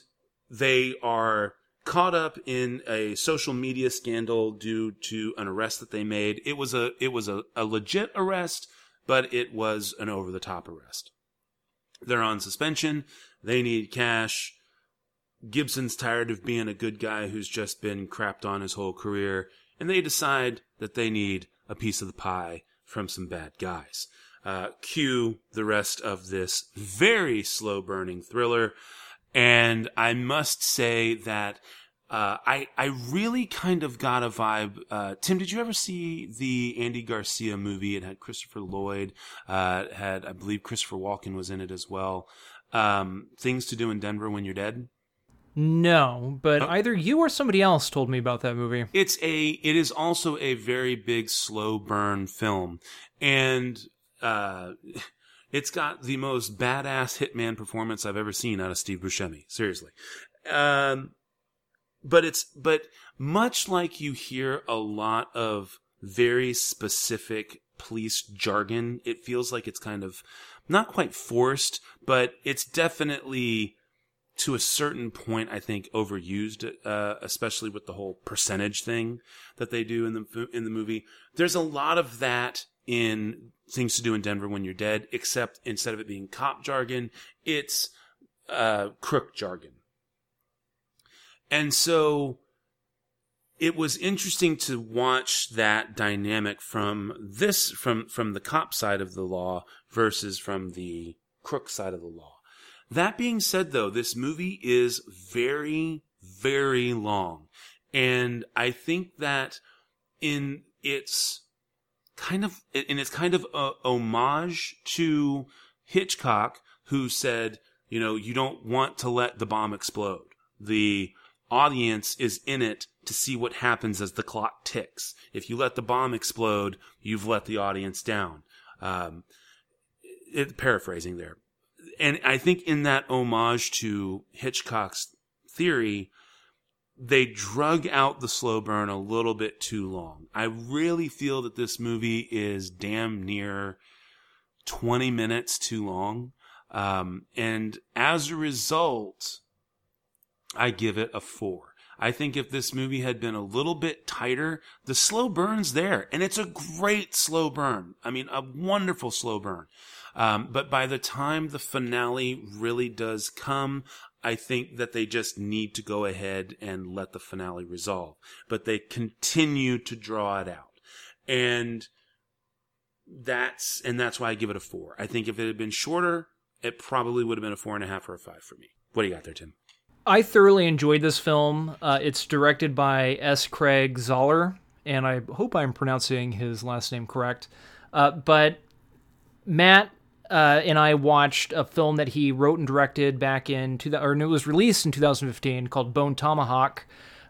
they are caught up in a social media scandal due to an arrest that they made. It was a it was a, a legit arrest, but it was an over the top arrest. They're on suspension. They need cash. Gibson's tired of being a good guy who's just been crapped on his whole career, and they decide that they need a piece of the pie from some bad guys. Uh, cue the rest of this very slow burning thriller. And I must say that uh, I I really kind of got a vibe. Uh, Tim, did you ever see the Andy Garcia movie? It had Christopher Lloyd. Uh, had I believe Christopher Walken was in it as well. Um, Things to Do in Denver When You're Dead. No, but either you or somebody else told me about that movie. It's a it is also a very big slow burn film. And uh it's got the most badass hitman performance I've ever seen out of Steve Buscemi. Seriously. Um but it's but much like you hear a lot of very specific police jargon, it feels like it's kind of not quite forced, but it's definitely to a certain point, I think overused, uh, especially with the whole percentage thing that they do in the in the movie. There's a lot of that in things to do in Denver when you're dead, except instead of it being cop jargon, it's uh, crook jargon. And so it was interesting to watch that dynamic from this from from the cop side of the law versus from the crook side of the law. That being said, though, this movie is very, very long. And I think that in its kind of, in its kind of a homage to Hitchcock, who said, you know, you don't want to let the bomb explode. The audience is in it to see what happens as the clock ticks. If you let the bomb explode, you've let the audience down. Um, it, paraphrasing there and I think in that homage to Hitchcock's theory, they drug out the slow burn a little bit too long. I really feel that this movie is damn near 20 minutes too long. Um, and as a result, I give it a four. I think if this movie had been a little bit tighter, the slow burn's there. And it's a great slow burn. I mean, a wonderful slow burn. Um, but by the time the finale really does come, I think that they just need to go ahead and let the finale resolve. But they continue to draw it out. And that's, and that's why I give it a four. I think if it had been shorter, it probably would have been a four and a half or a five for me. What do you got there, Tim? I thoroughly enjoyed this film. Uh, it's directed by S. Craig Zahler, and I hope I'm pronouncing his last name correct. Uh, but Matt uh, and I watched a film that he wrote and directed back in two, or it was released in 2015 called Bone Tomahawk.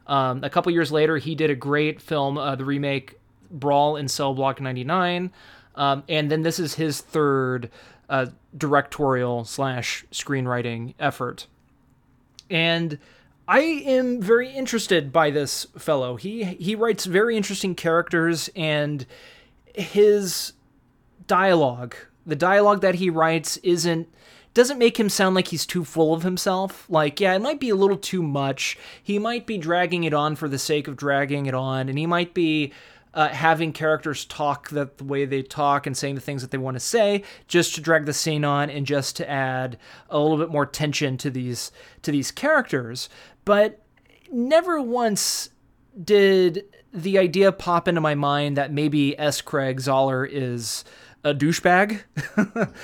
Um, a couple years later, he did a great film, uh, the remake Brawl in Cell Block 99, um, and then this is his third uh, directorial slash screenwriting effort. And I am very interested by this fellow. He he writes very interesting characters, and his dialogue the dialogue that he writes isn't doesn't make him sound like he's too full of himself. Like, yeah, it might be a little too much. He might be dragging it on for the sake of dragging it on, and he might be uh, having characters talk that the way they talk and saying the things that they want to say, just to drag the scene on and just to add a little bit more tension to these to these characters. But never once did the idea pop into my mind that maybe S. Craig Zahler is a douchebag,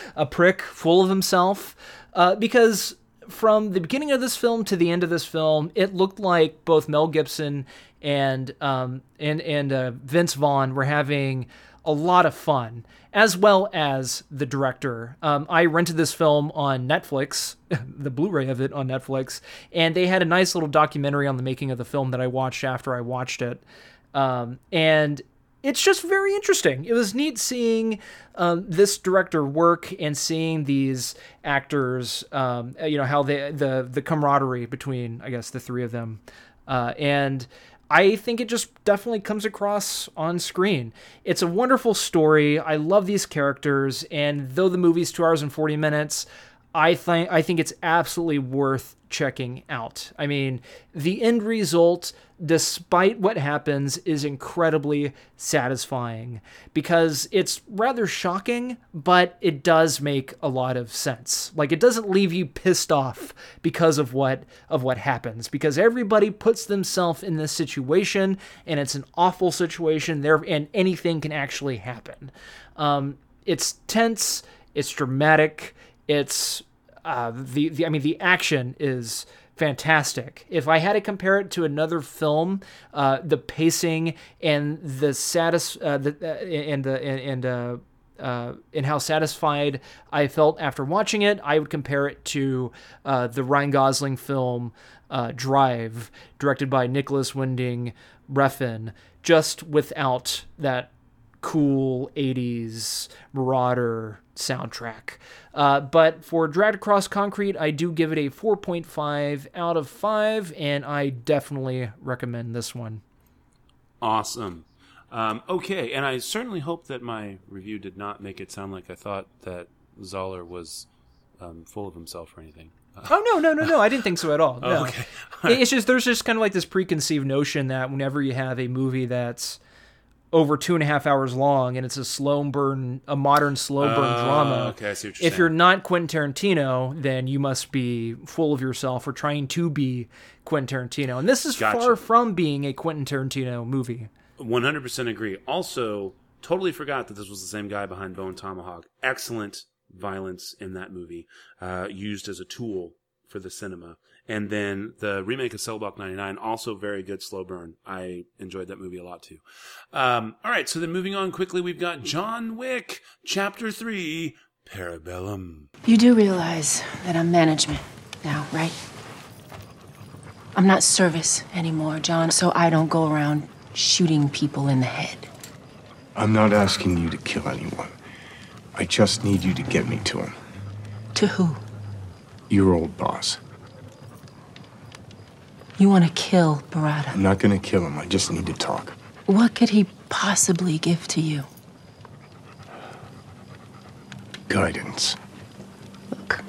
a prick, full of himself, uh, because from the beginning of this film to the end of this film, it looked like both Mel Gibson and um, and and uh, Vince Vaughn were having a lot of fun, as well as the director. Um, I rented this film on Netflix, the Blu-ray of it on Netflix, and they had a nice little documentary on the making of the film that I watched after I watched it. Um, and it's just very interesting. It was neat seeing um, this director work and seeing these actors, um, you know, how they the the camaraderie between, I guess, the three of them, uh, and I think it just definitely comes across on screen. It's a wonderful story. I love these characters, and though the movie's two hours and forty minutes, I think I think it's absolutely worth checking out. I mean, the end result, despite what happens, is incredibly satisfying because it's rather shocking, but it does make a lot of sense. Like it doesn't leave you pissed off because of what of what happens because everybody puts themselves in this situation and it's an awful situation there and anything can actually happen. Um, it's tense, it's dramatic, it's uh, the, the I mean the action is fantastic. If I had to compare it to another film, uh, the pacing and the satis uh, the uh, and the and uh, uh, and how satisfied I felt after watching it, I would compare it to uh, the Ryan Gosling film uh, Drive, directed by Nicholas Winding Refn, just without that cool 80s Marauder soundtrack. Uh, but for Dragged Across Concrete, I do give it a 4.5 out of 5, and I definitely recommend this one. Awesome. Um, okay, and I certainly hope that my review did not make it sound like I thought that Zahler was um, full of himself or anything. oh no no no no! I didn't think so at all. Oh, No. okay. it's just there's just kind of like this preconceived notion that whenever you have a movie that's over two and a half hours long and it's a slow burn, a modern slow burn Oh, drama. okay, I see what you're if you're not Quentin Tarantino, then you must be full of yourself or trying to be Quentin Tarantino. And this is Gotcha. far from being a Quentin Tarantino movie. 100% agree. Also, totally forgot that this was the same guy behind Bone Tomahawk. Excellent violence in that movie, uh, used as a tool for the cinema. And then the remake of Cellblock 99, also very good slow burn. I enjoyed that movie a lot too. Um, all right, so then moving on quickly, we've got John Wick, Chapter 3, Parabellum. You do realize that I'm management now, right? I'm not service anymore, John, so I don't go around shooting people in the head. I'm not asking you to kill anyone. I just need you to get me to him. To who? Your old boss. You want to kill Berrada. I'm not gonna kill him. I just need to talk. What could he possibly give to you? Guidance. Look,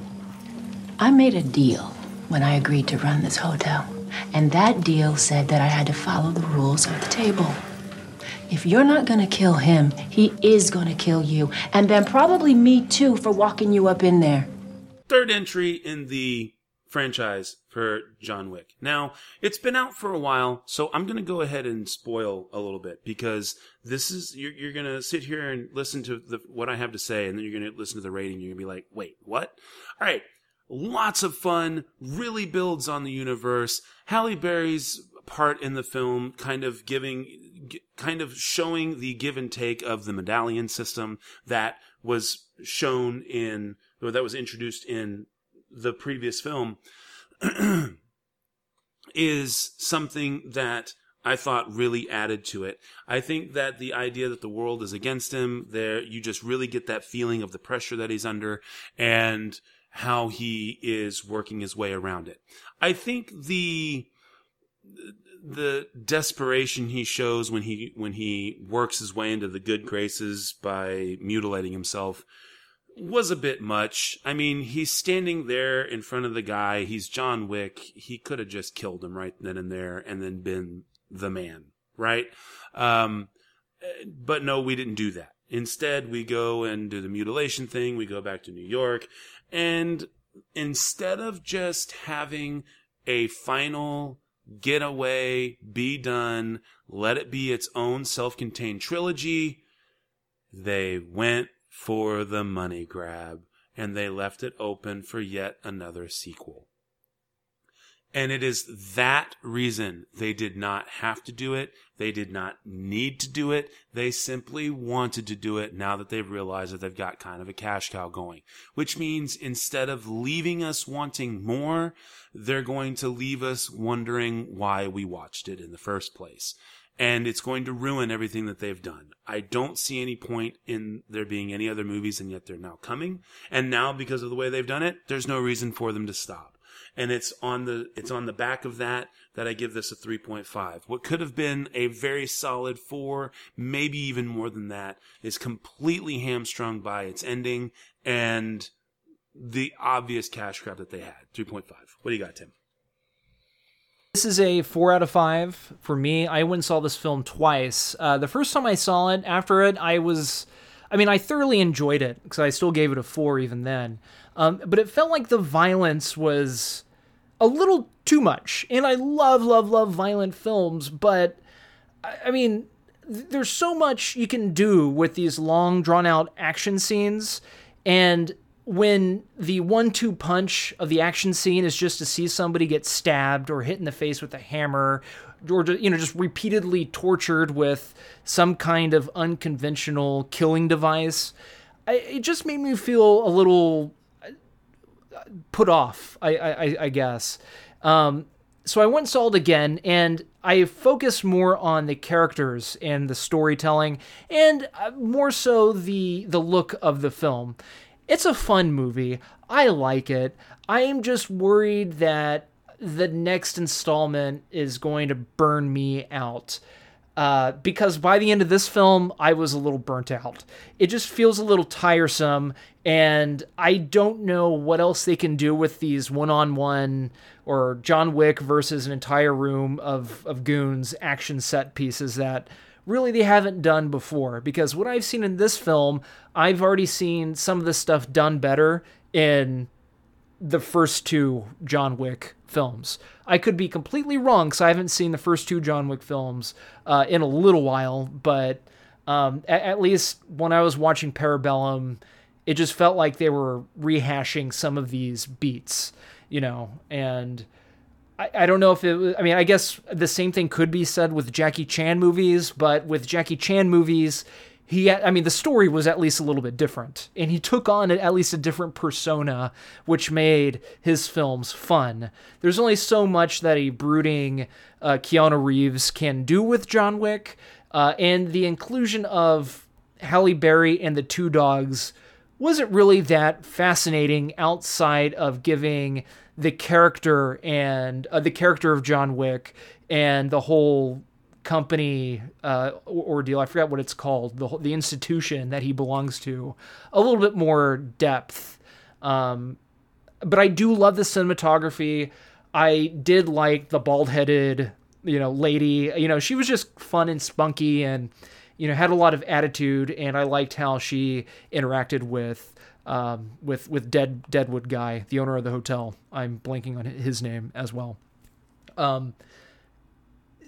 I made a deal when I agreed to run this hotel. And that deal said that I had to follow the rules of the table. If you're not gonna kill him, he is gonna kill you. And then probably me too for walking you up in there. third entry in the franchise for John Wick. Now, it's been out for a while, so I'm going to go ahead and spoil a little bit because this is you're, you're going to sit here and listen to the, what I have to say, and then you're going to listen to the rating. You're going to be like, "Wait, what?" All right, lots of fun. Really builds on the universe. Halle Berry's part in the film, kind of giving, kind of showing the give and take of the medallion system that was shown in or that was introduced in the previous film is something that I thought really added to it. I think that the idea that the world is against him, there you just really get that feeling of the pressure that he's under and how he is working his way around it. I think the the desperation he shows when he when he works his way into the good graces by mutilating himself was a bit much. I mean, he's standing there in front of the guy. He's John Wick. He could have just killed him right then and there and then been the man, right? Um, but no, we didn't do that. Instead, we go and do the mutilation thing. We go back to New York. And instead of just having a final get away, be done, let it be its own self contained trilogy. They went for the money grab and they left it open for yet another sequel. And it is that reason they did not have to do it. They did not need to do it. They simply wanted to do it now that they've realized that they've got kind of a cash cow going. Which means instead of leaving us wanting more, they're going to leave us wondering why we watched it in the first place. And it's going to ruin everything that they've done. I don't see any point in there being any other movies, and yet they're now coming. And now, because of the way they've done it, there's no reason for them to stop and it's on the it's on the back of that that I give this a 3.5. What could have been a very solid 4, maybe even more than that, is completely hamstrung by its ending and the obvious cash grab that they had. 3.5. What do you got, Tim? This is a four out of five for me. I went and saw this film twice. Uh, the first time I saw it, after it, I was, I mean, I thoroughly enjoyed it because I still gave it a four even then. Um, but it felt like the violence was a little too much. And I love, love, love violent films, but I mean, there's so much you can do with these long, drawn out action scenes. And when the one two punch of the action scene is just to see somebody get stabbed or hit in the face with a hammer or you know just repeatedly tortured with some kind of unconventional killing device it just made me feel a little put off, I, I, I guess. Um, so I went and saw it again, and I focused more on the characters and the storytelling, and uh, more so the the look of the film. It's a fun movie. I like it. I am just worried that the next installment is going to burn me out. Uh, because by the end of this film, I was a little burnt out. It just feels a little tiresome, and I don't know what else they can do with these one on one or John Wick versus an entire room of, of goons action set pieces that really they haven't done before. Because what I've seen in this film, I've already seen some of this stuff done better in the first two John Wick films. I could be completely wrong because I haven't seen the first two John Wick films uh, in a little while, but um, at, at, least when I was watching Parabellum, it just felt like they were rehashing some of these beats, you know, and. I, don't know if it was, I mean, I guess the same thing could be said with Jackie Chan movies, but with Jackie Chan movies, he I mean the story was at least a little bit different and he took on at least a different persona which made his films fun. There's only so much that a brooding uh, Keanu Reeves can do with John Wick uh, and the inclusion of Halle Berry and the two dogs wasn't really that fascinating outside of giving the character and uh, the character of John Wick and the whole company uh, ordeal. I forgot what it's called. The the institution that he belongs to. A little bit more depth. Um, but I do love the cinematography. I did like the bald headed, you know, lady. You know, she was just fun and spunky and, you know, had a lot of attitude. And I liked how she interacted with, um, with with Dead Deadwood guy, the owner of the hotel. I'm blanking on his name as well. Um,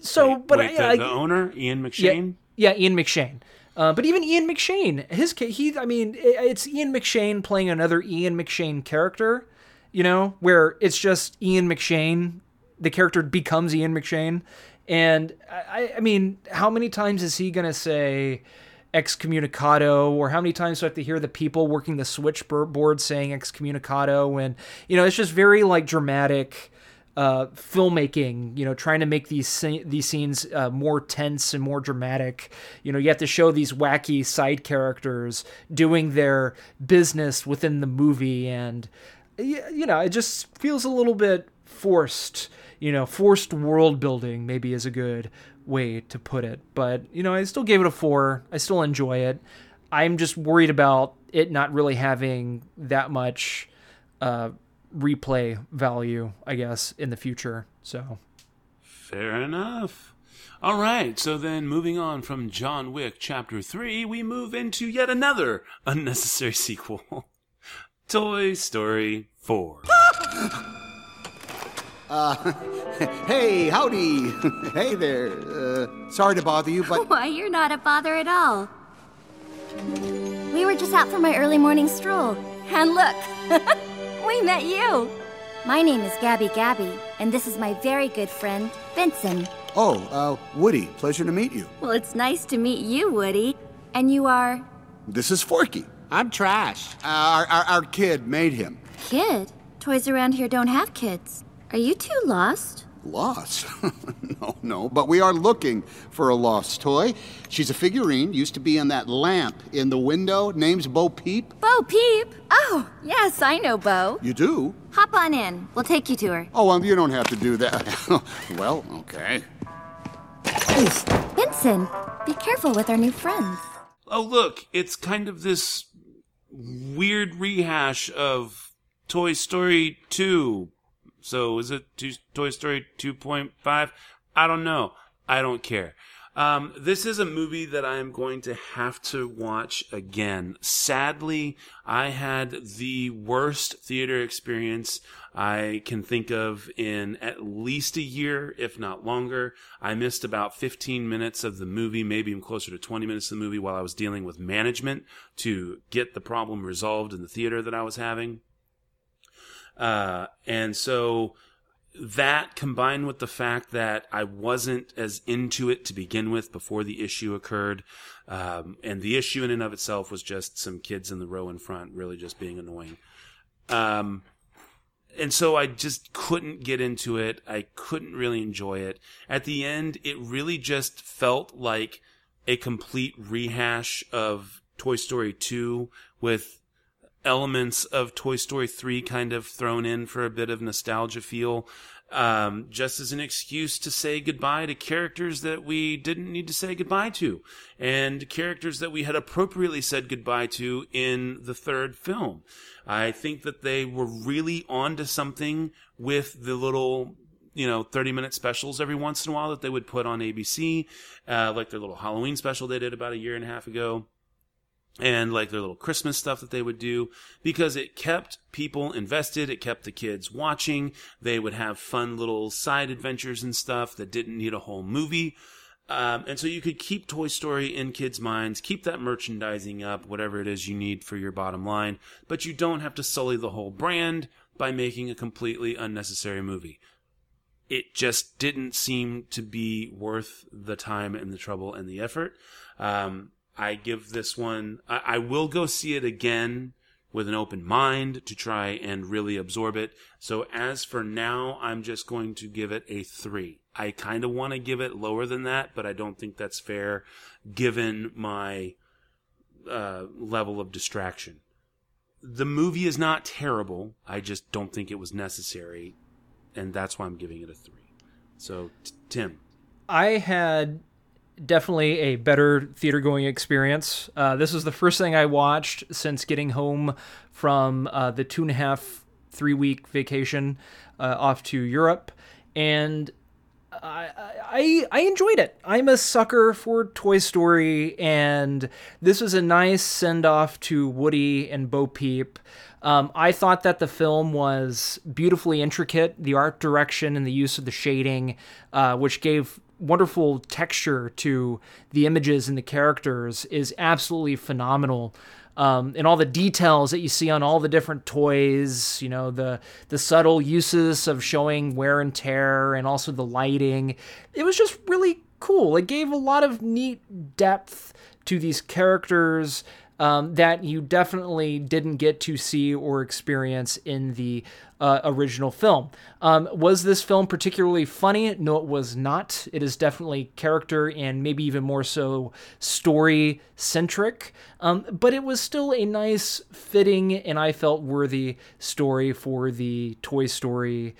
so, wait, but wait, I, the, I, the owner Ian McShane. Yeah, yeah Ian McShane. Uh, but even Ian McShane, his he, I mean, it's Ian McShane playing another Ian McShane character, you know, where it's just Ian McShane, the character becomes Ian McShane, and I, I mean, how many times is he gonna say? Excommunicado or how many times do I have to hear the people working the switchboard saying excommunicado and you know it's just very like dramatic uh, filmmaking, you know, trying to make these these scenes uh, more tense and more dramatic. You know, you have to show these wacky side characters doing their business within the movie, and you know, it just feels a little bit forced. You know, forced world building maybe is a good way to put it. But you know, I still gave it a four. I still enjoy it. I'm just worried about it not really having that much. Uh, replay value, I guess, in the future. So fair enough. All right, so then moving on from John Wick Chapter 3, we move into yet another unnecessary sequel Toy Story 4. Uh, hey, howdy. hey there. Uh, sorry to bother you, but Why, you're not a bother at all. We were just out for my early morning stroll. And look, we met you. My name is Gabby Gabby, and this is my very good friend, Benson. oh, uh, Woody, pleasure to meet you. Well, it's nice to meet you, Woody. And you are This is Forky. I'm Trash. Uh, our, our, our kid made him. kid. Toys around here don't have kids. Are you two lost? Lost? no, no, but we are looking for a lost toy. She's a figurine, used to be in that lamp in the window. Name's Bo Peep. Bo Peep? Oh, yes, I know Bo. You do? Hop on in. We'll take you to her. Oh, well, you don't have to do that. well, okay. Benson, be careful with our new friends. Oh, look, it's kind of this weird rehash of Toy Story 2. So is it two, Toy Story 2.5? I don't know. I don't care. Um, this is a movie that I am going to have to watch again. Sadly, I had the worst theater experience I can think of in at least a year, if not longer. I missed about 15 minutes of the movie, maybe even closer to 20 minutes of the movie while I was dealing with management to get the problem resolved in the theater that I was having. Uh, and so that combined with the fact that I wasn't as into it to begin with before the issue occurred, um, and the issue in and of itself was just some kids in the row in front really just being annoying. Um, and so I just couldn't get into it. I couldn't really enjoy it. At the end, it really just felt like a complete rehash of Toy Story 2 with elements of Toy Story 3 kind of thrown in for a bit of nostalgia feel. Um, just as an excuse to say goodbye to characters that we didn't need to say goodbye to, and characters that we had appropriately said goodbye to in the third film. I think that they were really onto something with the little you know 30 minute specials every once in a while that they would put on ABC, uh, like their little Halloween special they did about a year and a half ago and like their little Christmas stuff that they would do because it kept people invested. It kept the kids watching. They would have fun little side adventures and stuff that didn't need a whole movie. Um, and so you could keep Toy Story in kids' minds, keep that merchandising up, whatever it is you need for your bottom line, but you don't have to sully the whole brand by making a completely unnecessary movie. It just didn't seem to be worth the time and the trouble and the effort. Um, I give this one, I, I will go see it again with an open mind to try and really absorb it. So as for now, I'm just going to give it a three. I kind of want to give it lower than that, but I don't think that's fair given my uh, level of distraction. The movie is not terrible. I just don't think it was necessary, and that's why I'm giving it a three. So, t- Tim. I had definitely a better theater going experience. Uh, this was the first thing I watched since getting home from uh, the two and a half, three week vacation uh, off to Europe. And I, I I enjoyed it. I'm a sucker for Toy Story, and this was a nice send off to Woody and Bo Peep. Um, I thought that the film was beautifully intricate. The art direction and the use of the shading, uh, which gave wonderful texture to the images and the characters, is absolutely phenomenal. Um, and all the details that you see on all the different toys, you know, the the subtle uses of showing wear and tear, and also the lighting. It was just really cool. It gave a lot of neat depth to these characters um, that you definitely didn't get to see or experience in the uh, original film. Um, was this film particularly funny? No, it was not. It is definitely character and maybe even more so story centric, um, but it was still a nice, fitting, and I felt worthy story for the Toy Story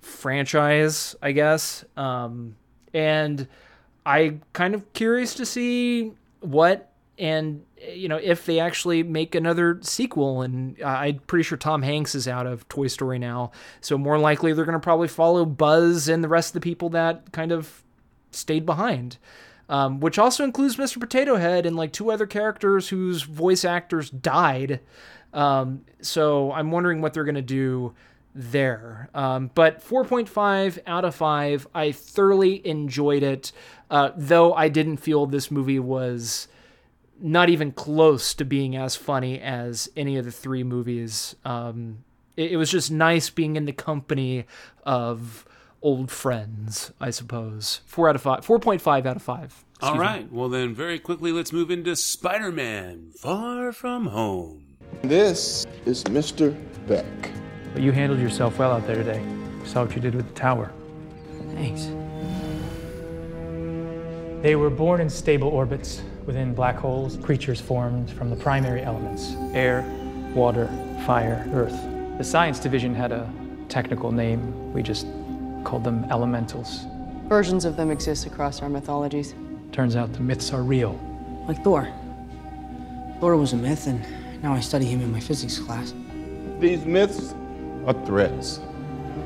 franchise, I guess. Um, and I kind of curious to see what and you know if they actually make another sequel and uh, i'm pretty sure tom hanks is out of toy story now so more likely they're going to probably follow buzz and the rest of the people that kind of stayed behind um, which also includes mr potato head and like two other characters whose voice actors died um, so i'm wondering what they're going to do there. Um, but 4.5 out of 5. I thoroughly enjoyed it, uh, though I didn't feel this movie was not even close to being as funny as any of the three movies. Um, it, it was just nice being in the company of old friends, I suppose. Four out of five. 4.5 out of 5. All Excuse me. Well, then, very quickly, let's move into Spider Man Far From Home. This is Mr. Beck. But you handled yourself well out there today. Saw what you did with the tower. Thanks. They were born in stable orbits within black holes, creatures formed from the primary elements air, water, fire, earth. The science division had a technical name. We just called them elementals. Versions of them exist across our mythologies. Turns out the myths are real. Like Thor. Thor was a myth, and now I study him in my physics class. These myths are threats.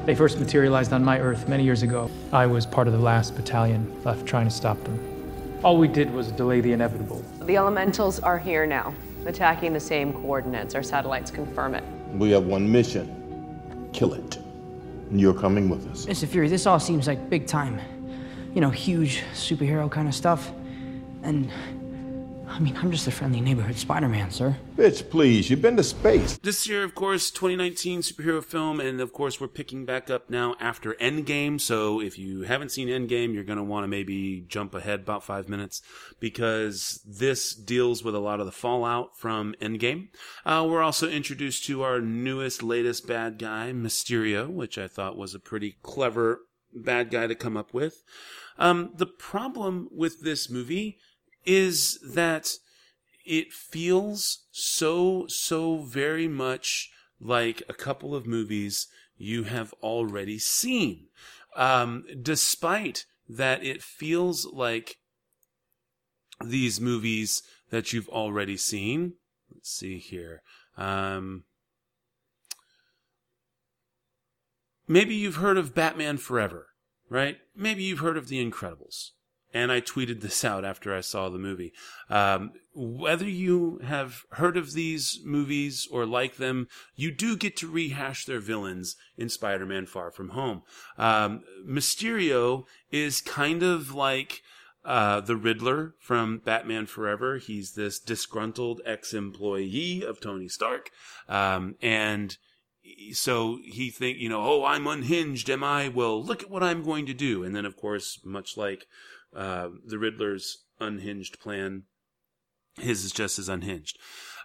They first materialized on my Earth many years ago. I was part of the last battalion left trying to stop them. All we did was delay the inevitable. The elementals are here now, attacking the same coordinates. Our satellites confirm it. We have one mission kill it. You're coming with us. Mr. Fury, this all seems like big time. You know, huge superhero kind of stuff. And, I mean, I'm just a friendly neighborhood Spider Man, sir. Bitch, please, you've been to space. This year, of course, 2019 superhero film, and of course, we're picking back up now after Endgame. So if you haven't seen Endgame, you're going to want to maybe jump ahead about five minutes because this deals with a lot of the fallout from Endgame. Uh, we're also introduced to our newest, latest bad guy, Mysterio, which I thought was a pretty clever bad guy to come up with. Um, the problem with this movie is that it feels so, so very much like a couple of movies you have already seen. Um, despite that, it feels like these movies that you've already seen. Let's see here. Um, maybe you've heard of Batman Forever, right? Maybe you've heard of The Incredibles and I tweeted this out after I saw the movie. Um, whether you have heard of these movies or like them, you do get to rehash their villains in Spider-Man: Far From Home. Um, Mysterio is kind of like. Uh, the Riddler from Batman Forever. He's this disgruntled ex-employee of Tony Stark. Um, and so he think, you know, oh, I'm unhinged, am I? Well, look at what I'm going to do. And then, of course, much like uh, the Riddler's unhinged plan. His is just as unhinged.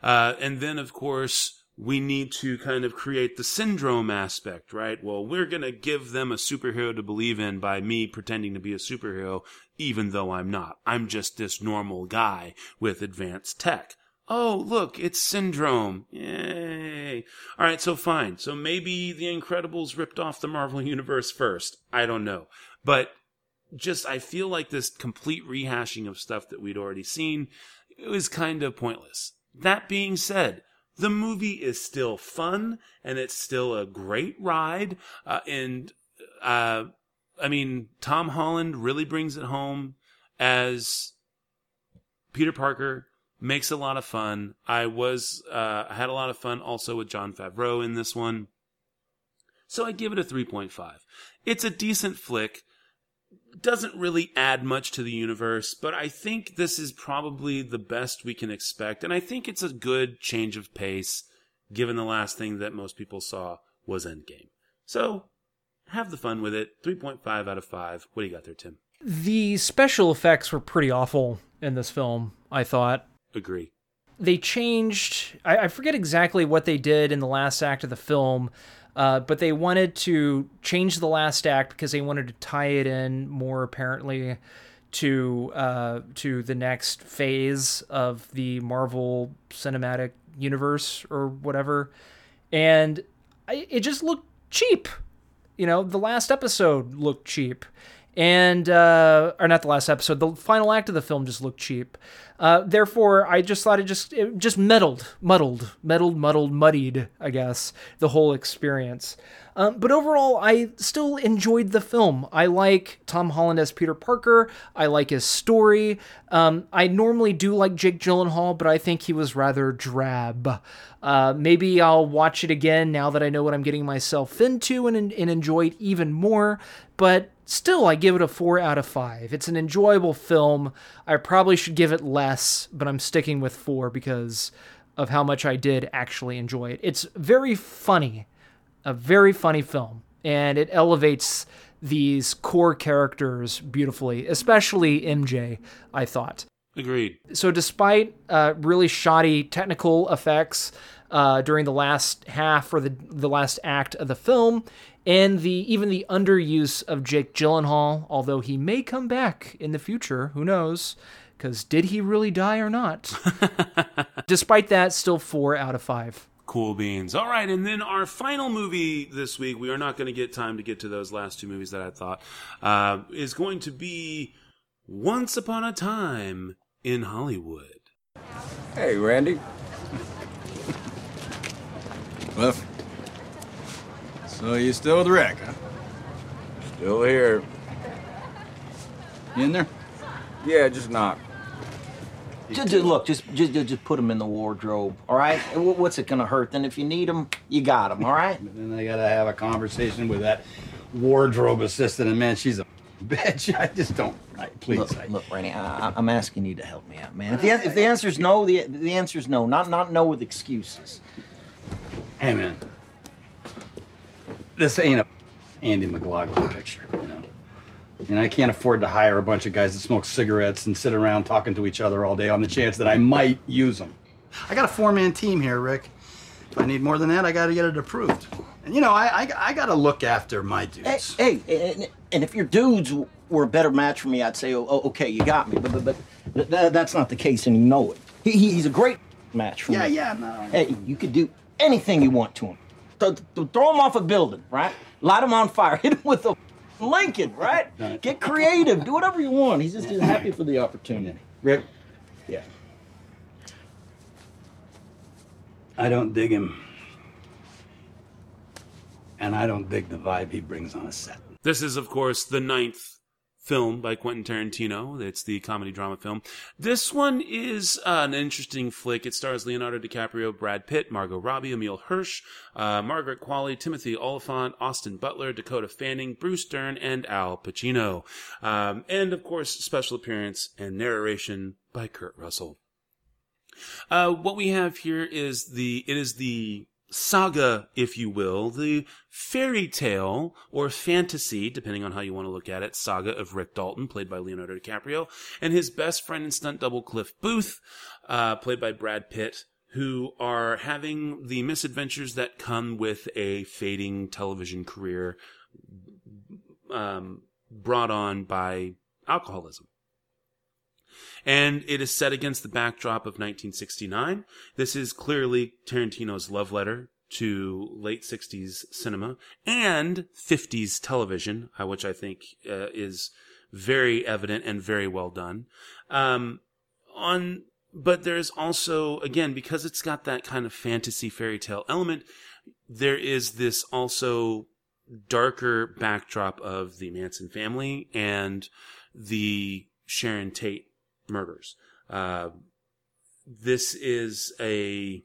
Uh, and then, of course, we need to kind of create the syndrome aspect, right? Well, we're going to give them a superhero to believe in by me pretending to be a superhero, even though I'm not. I'm just this normal guy with advanced tech. Oh, look, it's Syndrome. Yay. All right, so fine. So maybe The Incredibles ripped off the Marvel Universe first. I don't know. But just I feel like this complete rehashing of stuff that we'd already seen it was kind of pointless. That being said, the movie is still fun and it's still a great ride. Uh, and uh, I mean, Tom Holland really brings it home as Peter Parker. Makes a lot of fun. I was uh, I had a lot of fun also with Jon Favreau in this one. So I give it a 3.5. It's a decent flick doesn't really add much to the universe, but I think this is probably the best we can expect. And I think it's a good change of pace, given the last thing that most people saw was Endgame. So, have the fun with it. 3.5 out of 5. What do you got there, Tim? The special effects were pretty awful in this film, I thought. Agree. They changed, I, I forget exactly what they did in the last act of the film. Uh, but they wanted to change the last act because they wanted to tie it in more apparently to uh, to the next phase of the Marvel Cinematic Universe or whatever, and I, it just looked cheap. You know, the last episode looked cheap, and uh, or not the last episode. The final act of the film just looked cheap. Uh, therefore, I just thought it just it just muddled, muddled, muddled, muddled, muddied. I guess the whole experience. Um, but overall, I still enjoyed the film. I like Tom Holland as Peter Parker. I like his story. Um, I normally do like Jake Gyllenhaal, but I think he was rather drab. Uh, maybe I'll watch it again now that I know what I'm getting myself into and, and enjoy it even more. But still, I give it a four out of five. It's an enjoyable film. I probably should give it less, but I'm sticking with four because of how much I did actually enjoy it. It's very funny a very funny film, and it elevates these core characters beautifully, especially MJ, I thought. Agreed. So, despite uh, really shoddy technical effects uh, during the last half or the, the last act of the film, and the even the underuse of Jake Gyllenhaal, although he may come back in the future, who knows? Because did he really die or not? Despite that, still four out of five. Cool beans. All right, and then our final movie this week, we are not going to get time to get to those last two movies that I thought, uh, is going to be Once Upon a Time in Hollywood. Hey, Randy. Cliff. So you still with Rick, huh? Still here. You in there? Yeah, just knock. Just, just- look, just, just just just put them in the wardrobe, all right? What's it gonna hurt? Then if you need them, you got them, all right? But then I gotta have a conversation with that wardrobe assistant, and man, she's a bitch. I just don't. Right, please. Look, I- look, Randy, I, I- I'm asking you to help me out, man. If the, if the answer's no, the the answer's no. Not not no with excuses. Hey, man. This ain't a Andy McLaglen picture, you know. And I can't afford to hire a bunch of guys that smoke cigarettes and sit around talking to each other all day on the chance that I might use them. I got a four-man team here, Rick. If I need more than that, I got to get it approved. And you know, I I, I got to look after my dudes. Hey, hey, and, and if your dudes were a better match for me, I'd say, oh, oh, okay, you got me. But but, but th- th- that's not the case, and you know it. He, he- he's a great match for Yeah, me. yeah, no. Hey, you could do anything you want to him. Th- th- throw him off a building, right? Light him on fire. Hit him with a Lincoln, right? Get creative. Do whatever you want. He's just he's happy for the opportunity. Rick. Yeah. I don't dig him. And I don't dig the vibe he brings on a set. This is, of course, the ninth film by Quentin Tarantino. It's the comedy drama film. This one is uh, an interesting flick. It stars Leonardo DiCaprio, Brad Pitt, Margot Robbie, Emile Hirsch, uh, Margaret Qualley, Timothy Olyphant, Austin Butler, Dakota Fanning, Bruce Dern, and Al Pacino. Um, and, of course, special appearance and narration by Kurt Russell. Uh, what we have here is the it is the saga, if you will, the fairy tale or fantasy, depending on how you want to look at it, saga of Rick Dalton, played by Leonardo DiCaprio, and his best friend and stunt double Cliff Booth, uh, played by Brad Pitt, who are having the misadventures that come with a fading television career, um, brought on by alcoholism and it is set against the backdrop of 1969. This is clearly Tarantino's love letter to late 60s cinema and 50s television, uh, which I think uh, is very evident and very well done. Um, on, but there's also, again, because it's got that kind of fantasy fairy tale element, there is this also darker backdrop of the Manson family and the Sharon Tate murders. Uh, this is a,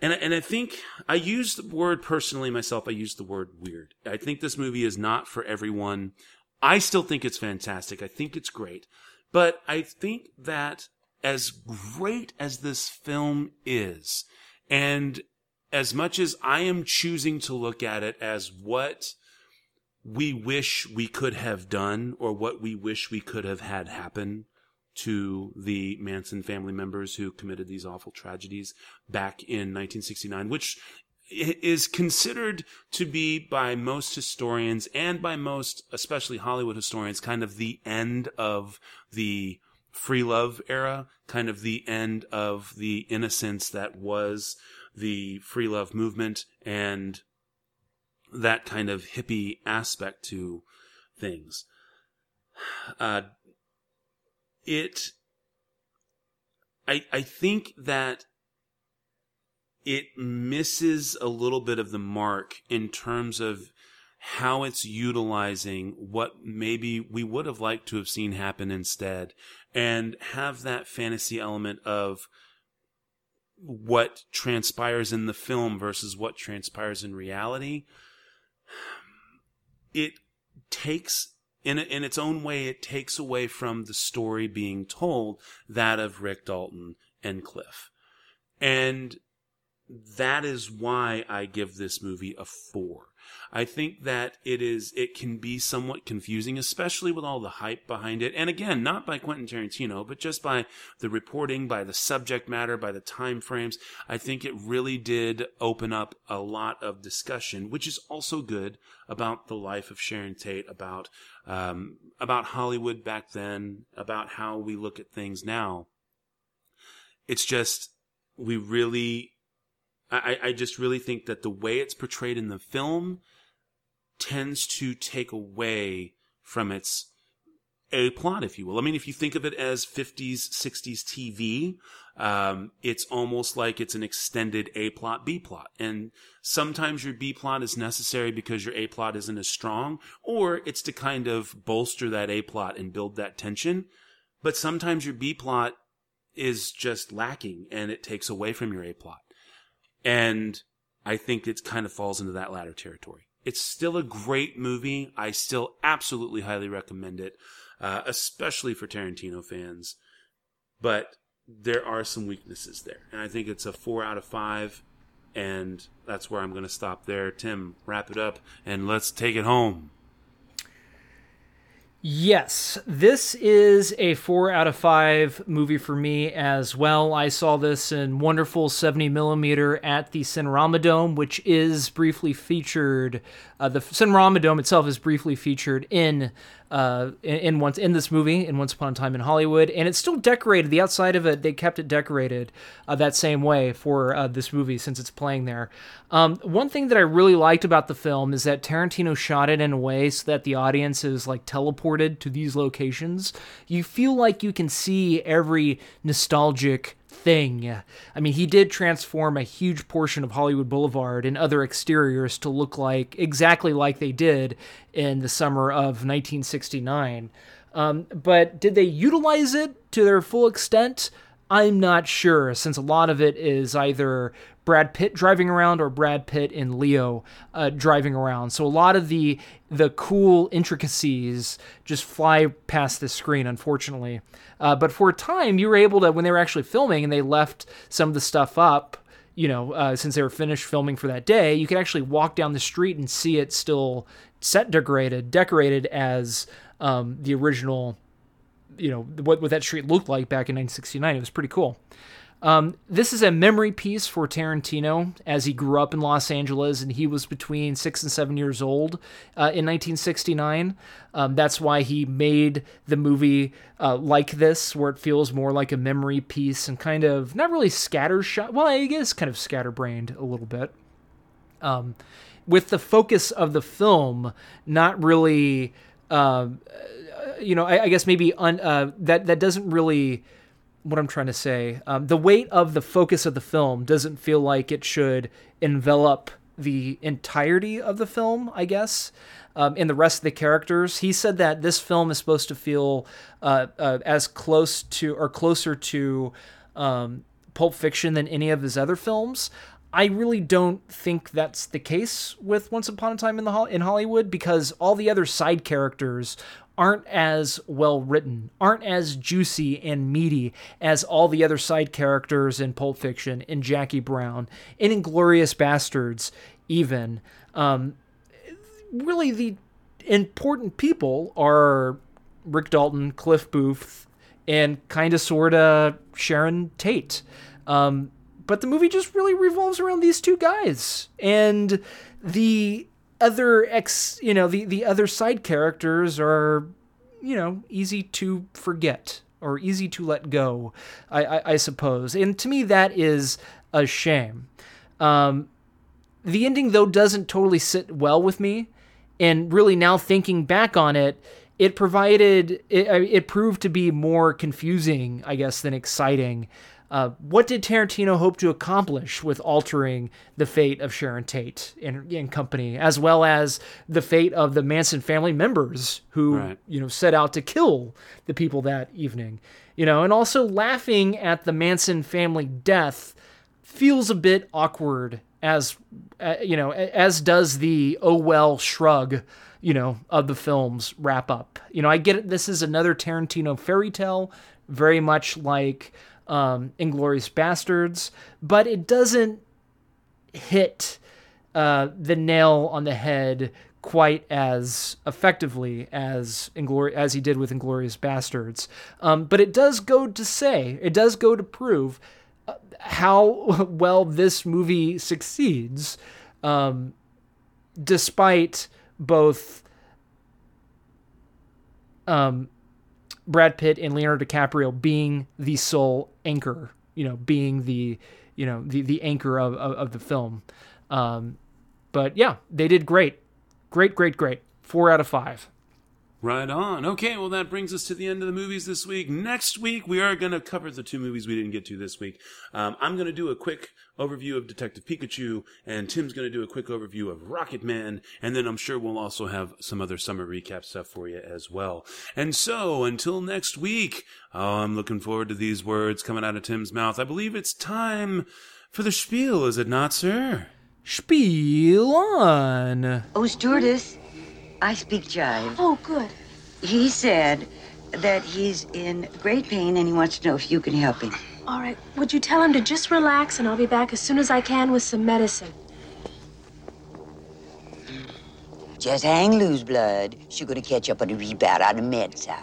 and and I think I use the word personally myself. I use the word weird. I think this movie is not for everyone. I still think it's fantastic. I think it's great, but I think that as great as this film is, and as much as I am choosing to look at it as what we wish we could have done or what we wish we could have had happen to the Manson family members who committed these awful tragedies back in 1969, which is considered to be by most historians and by most, especially Hollywood historians, kind of the end of the free love era, kind of the end of the innocence that was the free love movement and that kind of hippie aspect to things. Uh, it, I, I think that it misses a little bit of the mark in terms of how it's utilizing what maybe we would have liked to have seen happen instead and have that fantasy element of what transpires in the film versus what transpires in reality. It takes in in its own way it takes away from the story being told that of Rick Dalton and Cliff. And that is why I give this movie a 4. I think that it is it can be somewhat confusing, especially with all the hype behind it. And again, not by Quentin Tarantino, but just by the reporting, by the subject matter, by the time frames. I think it really did open up a lot of discussion, which is also good about the life of Sharon Tate, about um, about Hollywood back then, about how we look at things now. It's just we really I, I just really think that the way it's portrayed in the film tends to take away from its a plot, if you will. I mean, if you think of it as 50s, 60s TV, um, it's almost like it's an extended A plot, B plot. And sometimes your B plot is necessary because your A plot isn't as strong, or it's to kind of bolster that A plot and build that tension. But sometimes your B plot is just lacking and it takes away from your A plot. And I think it kind of falls into that latter territory. It's still a great movie. I still absolutely highly recommend it, uh, especially for Tarantino fans. But there are some weaknesses there. And I think it's a four out of five. And that's where I'm going to stop there. Tim, wrap it up and let's take it home. Yes, this is a four out of five movie for me as well. I saw this in wonderful 70 millimeter at the Cinerama Dome, which is briefly featured. Uh, the Cinerama Dome itself is briefly featured in uh, in, in, once in this movie in Once Upon a Time in Hollywood, and it's still decorated. The outside of it, they kept it decorated uh, that same way for uh, this movie since it's playing there. Um, one thing that I really liked about the film is that Tarantino shot it in a way so that the audience is like teleported to these locations. You feel like you can see every nostalgic thing. I mean, he did transform a huge portion of Hollywood Boulevard and other exteriors to look like exactly like they did in the summer of 1969. Um, but did they utilize it to their full extent? I'm not sure, since a lot of it is either Brad Pitt driving around or Brad Pitt and Leo uh, driving around. So a lot of the the cool intricacies just fly past the screen, unfortunately. Uh, but for a time, you were able to when they were actually filming and they left some of the stuff up. You know, uh, since they were finished filming for that day, you could actually walk down the street and see it still set decorated, decorated as um, the original. You know what what that street looked like back in 1969. It was pretty cool. Um, this is a memory piece for Tarantino as he grew up in Los Angeles and he was between six and seven years old uh, in 1969. Um, that's why he made the movie uh, like this, where it feels more like a memory piece and kind of not really scattershot. Well, I guess kind of scatterbrained a little bit. Um, with the focus of the film not really, uh, you know, I, I, guess maybe un, uh, that that doesn't really what I'm trying to say. Um, the weight of the focus of the film doesn't feel like it should envelop the entirety of the film, I guess, um, and the rest of the characters. He said that this film is supposed to feel uh, uh, as close to or closer to um, Pulp Fiction than any of his other films. I really don't think that's the case with Once Upon a Time in the Ho- in Hollywood because all the other side characters aren't as well written, aren't as juicy and meaty as all the other side characters in Pulp Fiction, in Jackie Brown, in Inglourious Basterds, even. Um, really, the important people are Rick Dalton, Cliff Booth, and kind of sort of Sharon Tate. Um, but the movie just really revolves around these two guys and the other ex you know the the other side characters are you know easy to forget or easy to let go i i, I suppose. And to me that is a shame. Um the ending though doesn't totally sit well with me. And really, now thinking back on it, it provided it, it proved to be more confusing, I guess, than exciting. Uh, what did Tarantino hope to accomplish with altering the fate of Sharon Tate and, and company, as well as the fate of the Manson family members who Right. you know set out to kill the people that evening? You know, and also laughing at the Manson family death feels a bit awkward as uh, you know as does the oh well shrug you know of the film's wrap up you know i get it this is another tarantino fairy tale very much like um inglourious basterds but it doesn't hit uh the nail on the head quite as effectively as Inglor- as he did with Inglourious Basterds. Um, but it does go to say, it does go to prove uh, how well this movie succeeds, um, despite both um, Brad Pitt and Leonardo DiCaprio being the sole anchor, you know, being the you know the the anchor of of, of the film. Um, but yeah, they did great, great, great, great. Four out of five. Right on. Okay, well, that brings us to the end of the movies this week. Next week, we are going to cover the two movies we didn't get to this week. Um, I'm going to do a quick overview of Detective Pikachu, and Tim's going to do a quick overview of Rocketman, and then I'm sure we'll also have some other summer recap stuff for you as well. And so, until next week, oh, I'm looking forward to these words coming out of Tim's mouth. I believe it's time for the spiel, is it not, sir? Spiel on. Oh, stewardess, I speak jive. Oh, good. He said that he's in great pain and he wants to know if you can help him. All right. Would you tell him to just relax and I'll be back as soon as I can with some medicine? Just hang loose, blood. She's gonna catch up on the rebound on the med side.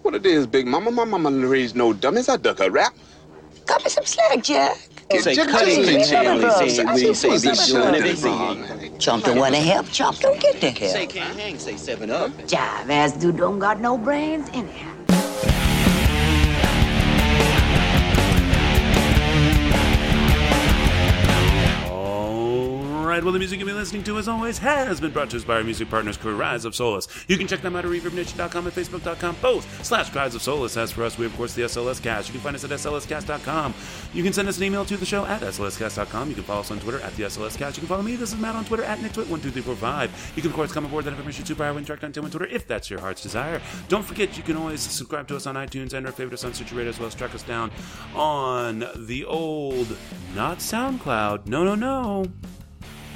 What it is, Big Mama? My mama didn't raise no dummies. I duck a rap. Cut me some slack, Jack. Say cutting the tail, say- we say be doing anything. Chump don't wanna help, Chump don't get the help. Say can't hang, say seven up. Jive ass dude don't got no brains anyhow. Well, the music you've been listening to, as always, has been brought to us by our music partners, crew Rise of Solace. You can check them out at ReverbNation.com and Facebook.com, both slash Rise of Solace. As for us, we, of course, the SLS Cast. You can find us at SLScast.com. You can send us an email to the show at SLScast.com. You can follow us on Twitter at the SLS Cast. You can follow me. This is Matt on Twitter at NickTwit12345. You can, of course, come aboard that information superpower when tracked on Tim on Twitter if that's your heart's desire. Don't forget, you can always subscribe to us on iTunes and or favorite us on Stitcher Radio as well as track us down on the old, not SoundCloud. No, no, no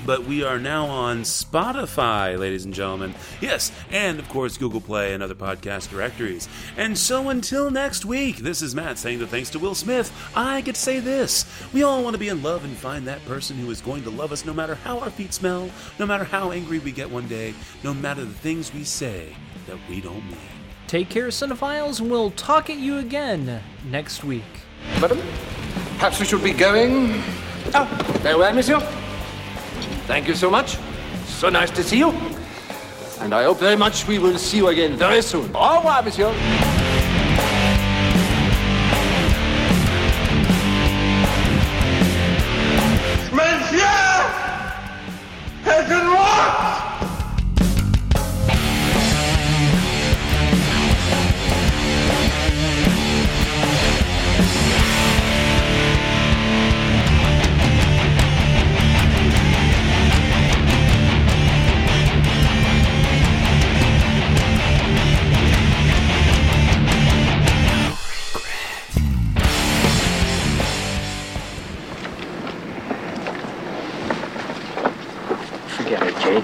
but we are now on Spotify, ladies and gentlemen. Yes, and of course Google Play and other podcast directories. And so until next week, this is Matt saying that thanks to Will Smith, I get to say this. We all want to be in love and find that person who is going to love us no matter how our feet smell, no matter how angry we get one day, no matter the things we say that we don't mean. Take care, cinephiles, and we'll talk at you again next week. Madam, perhaps we should be going. Ah, farewell, monsieur. Thank you so much. So nice to see you. And I hope very much we will see you again very soon. Au revoir, monsieur. Monsieur! Has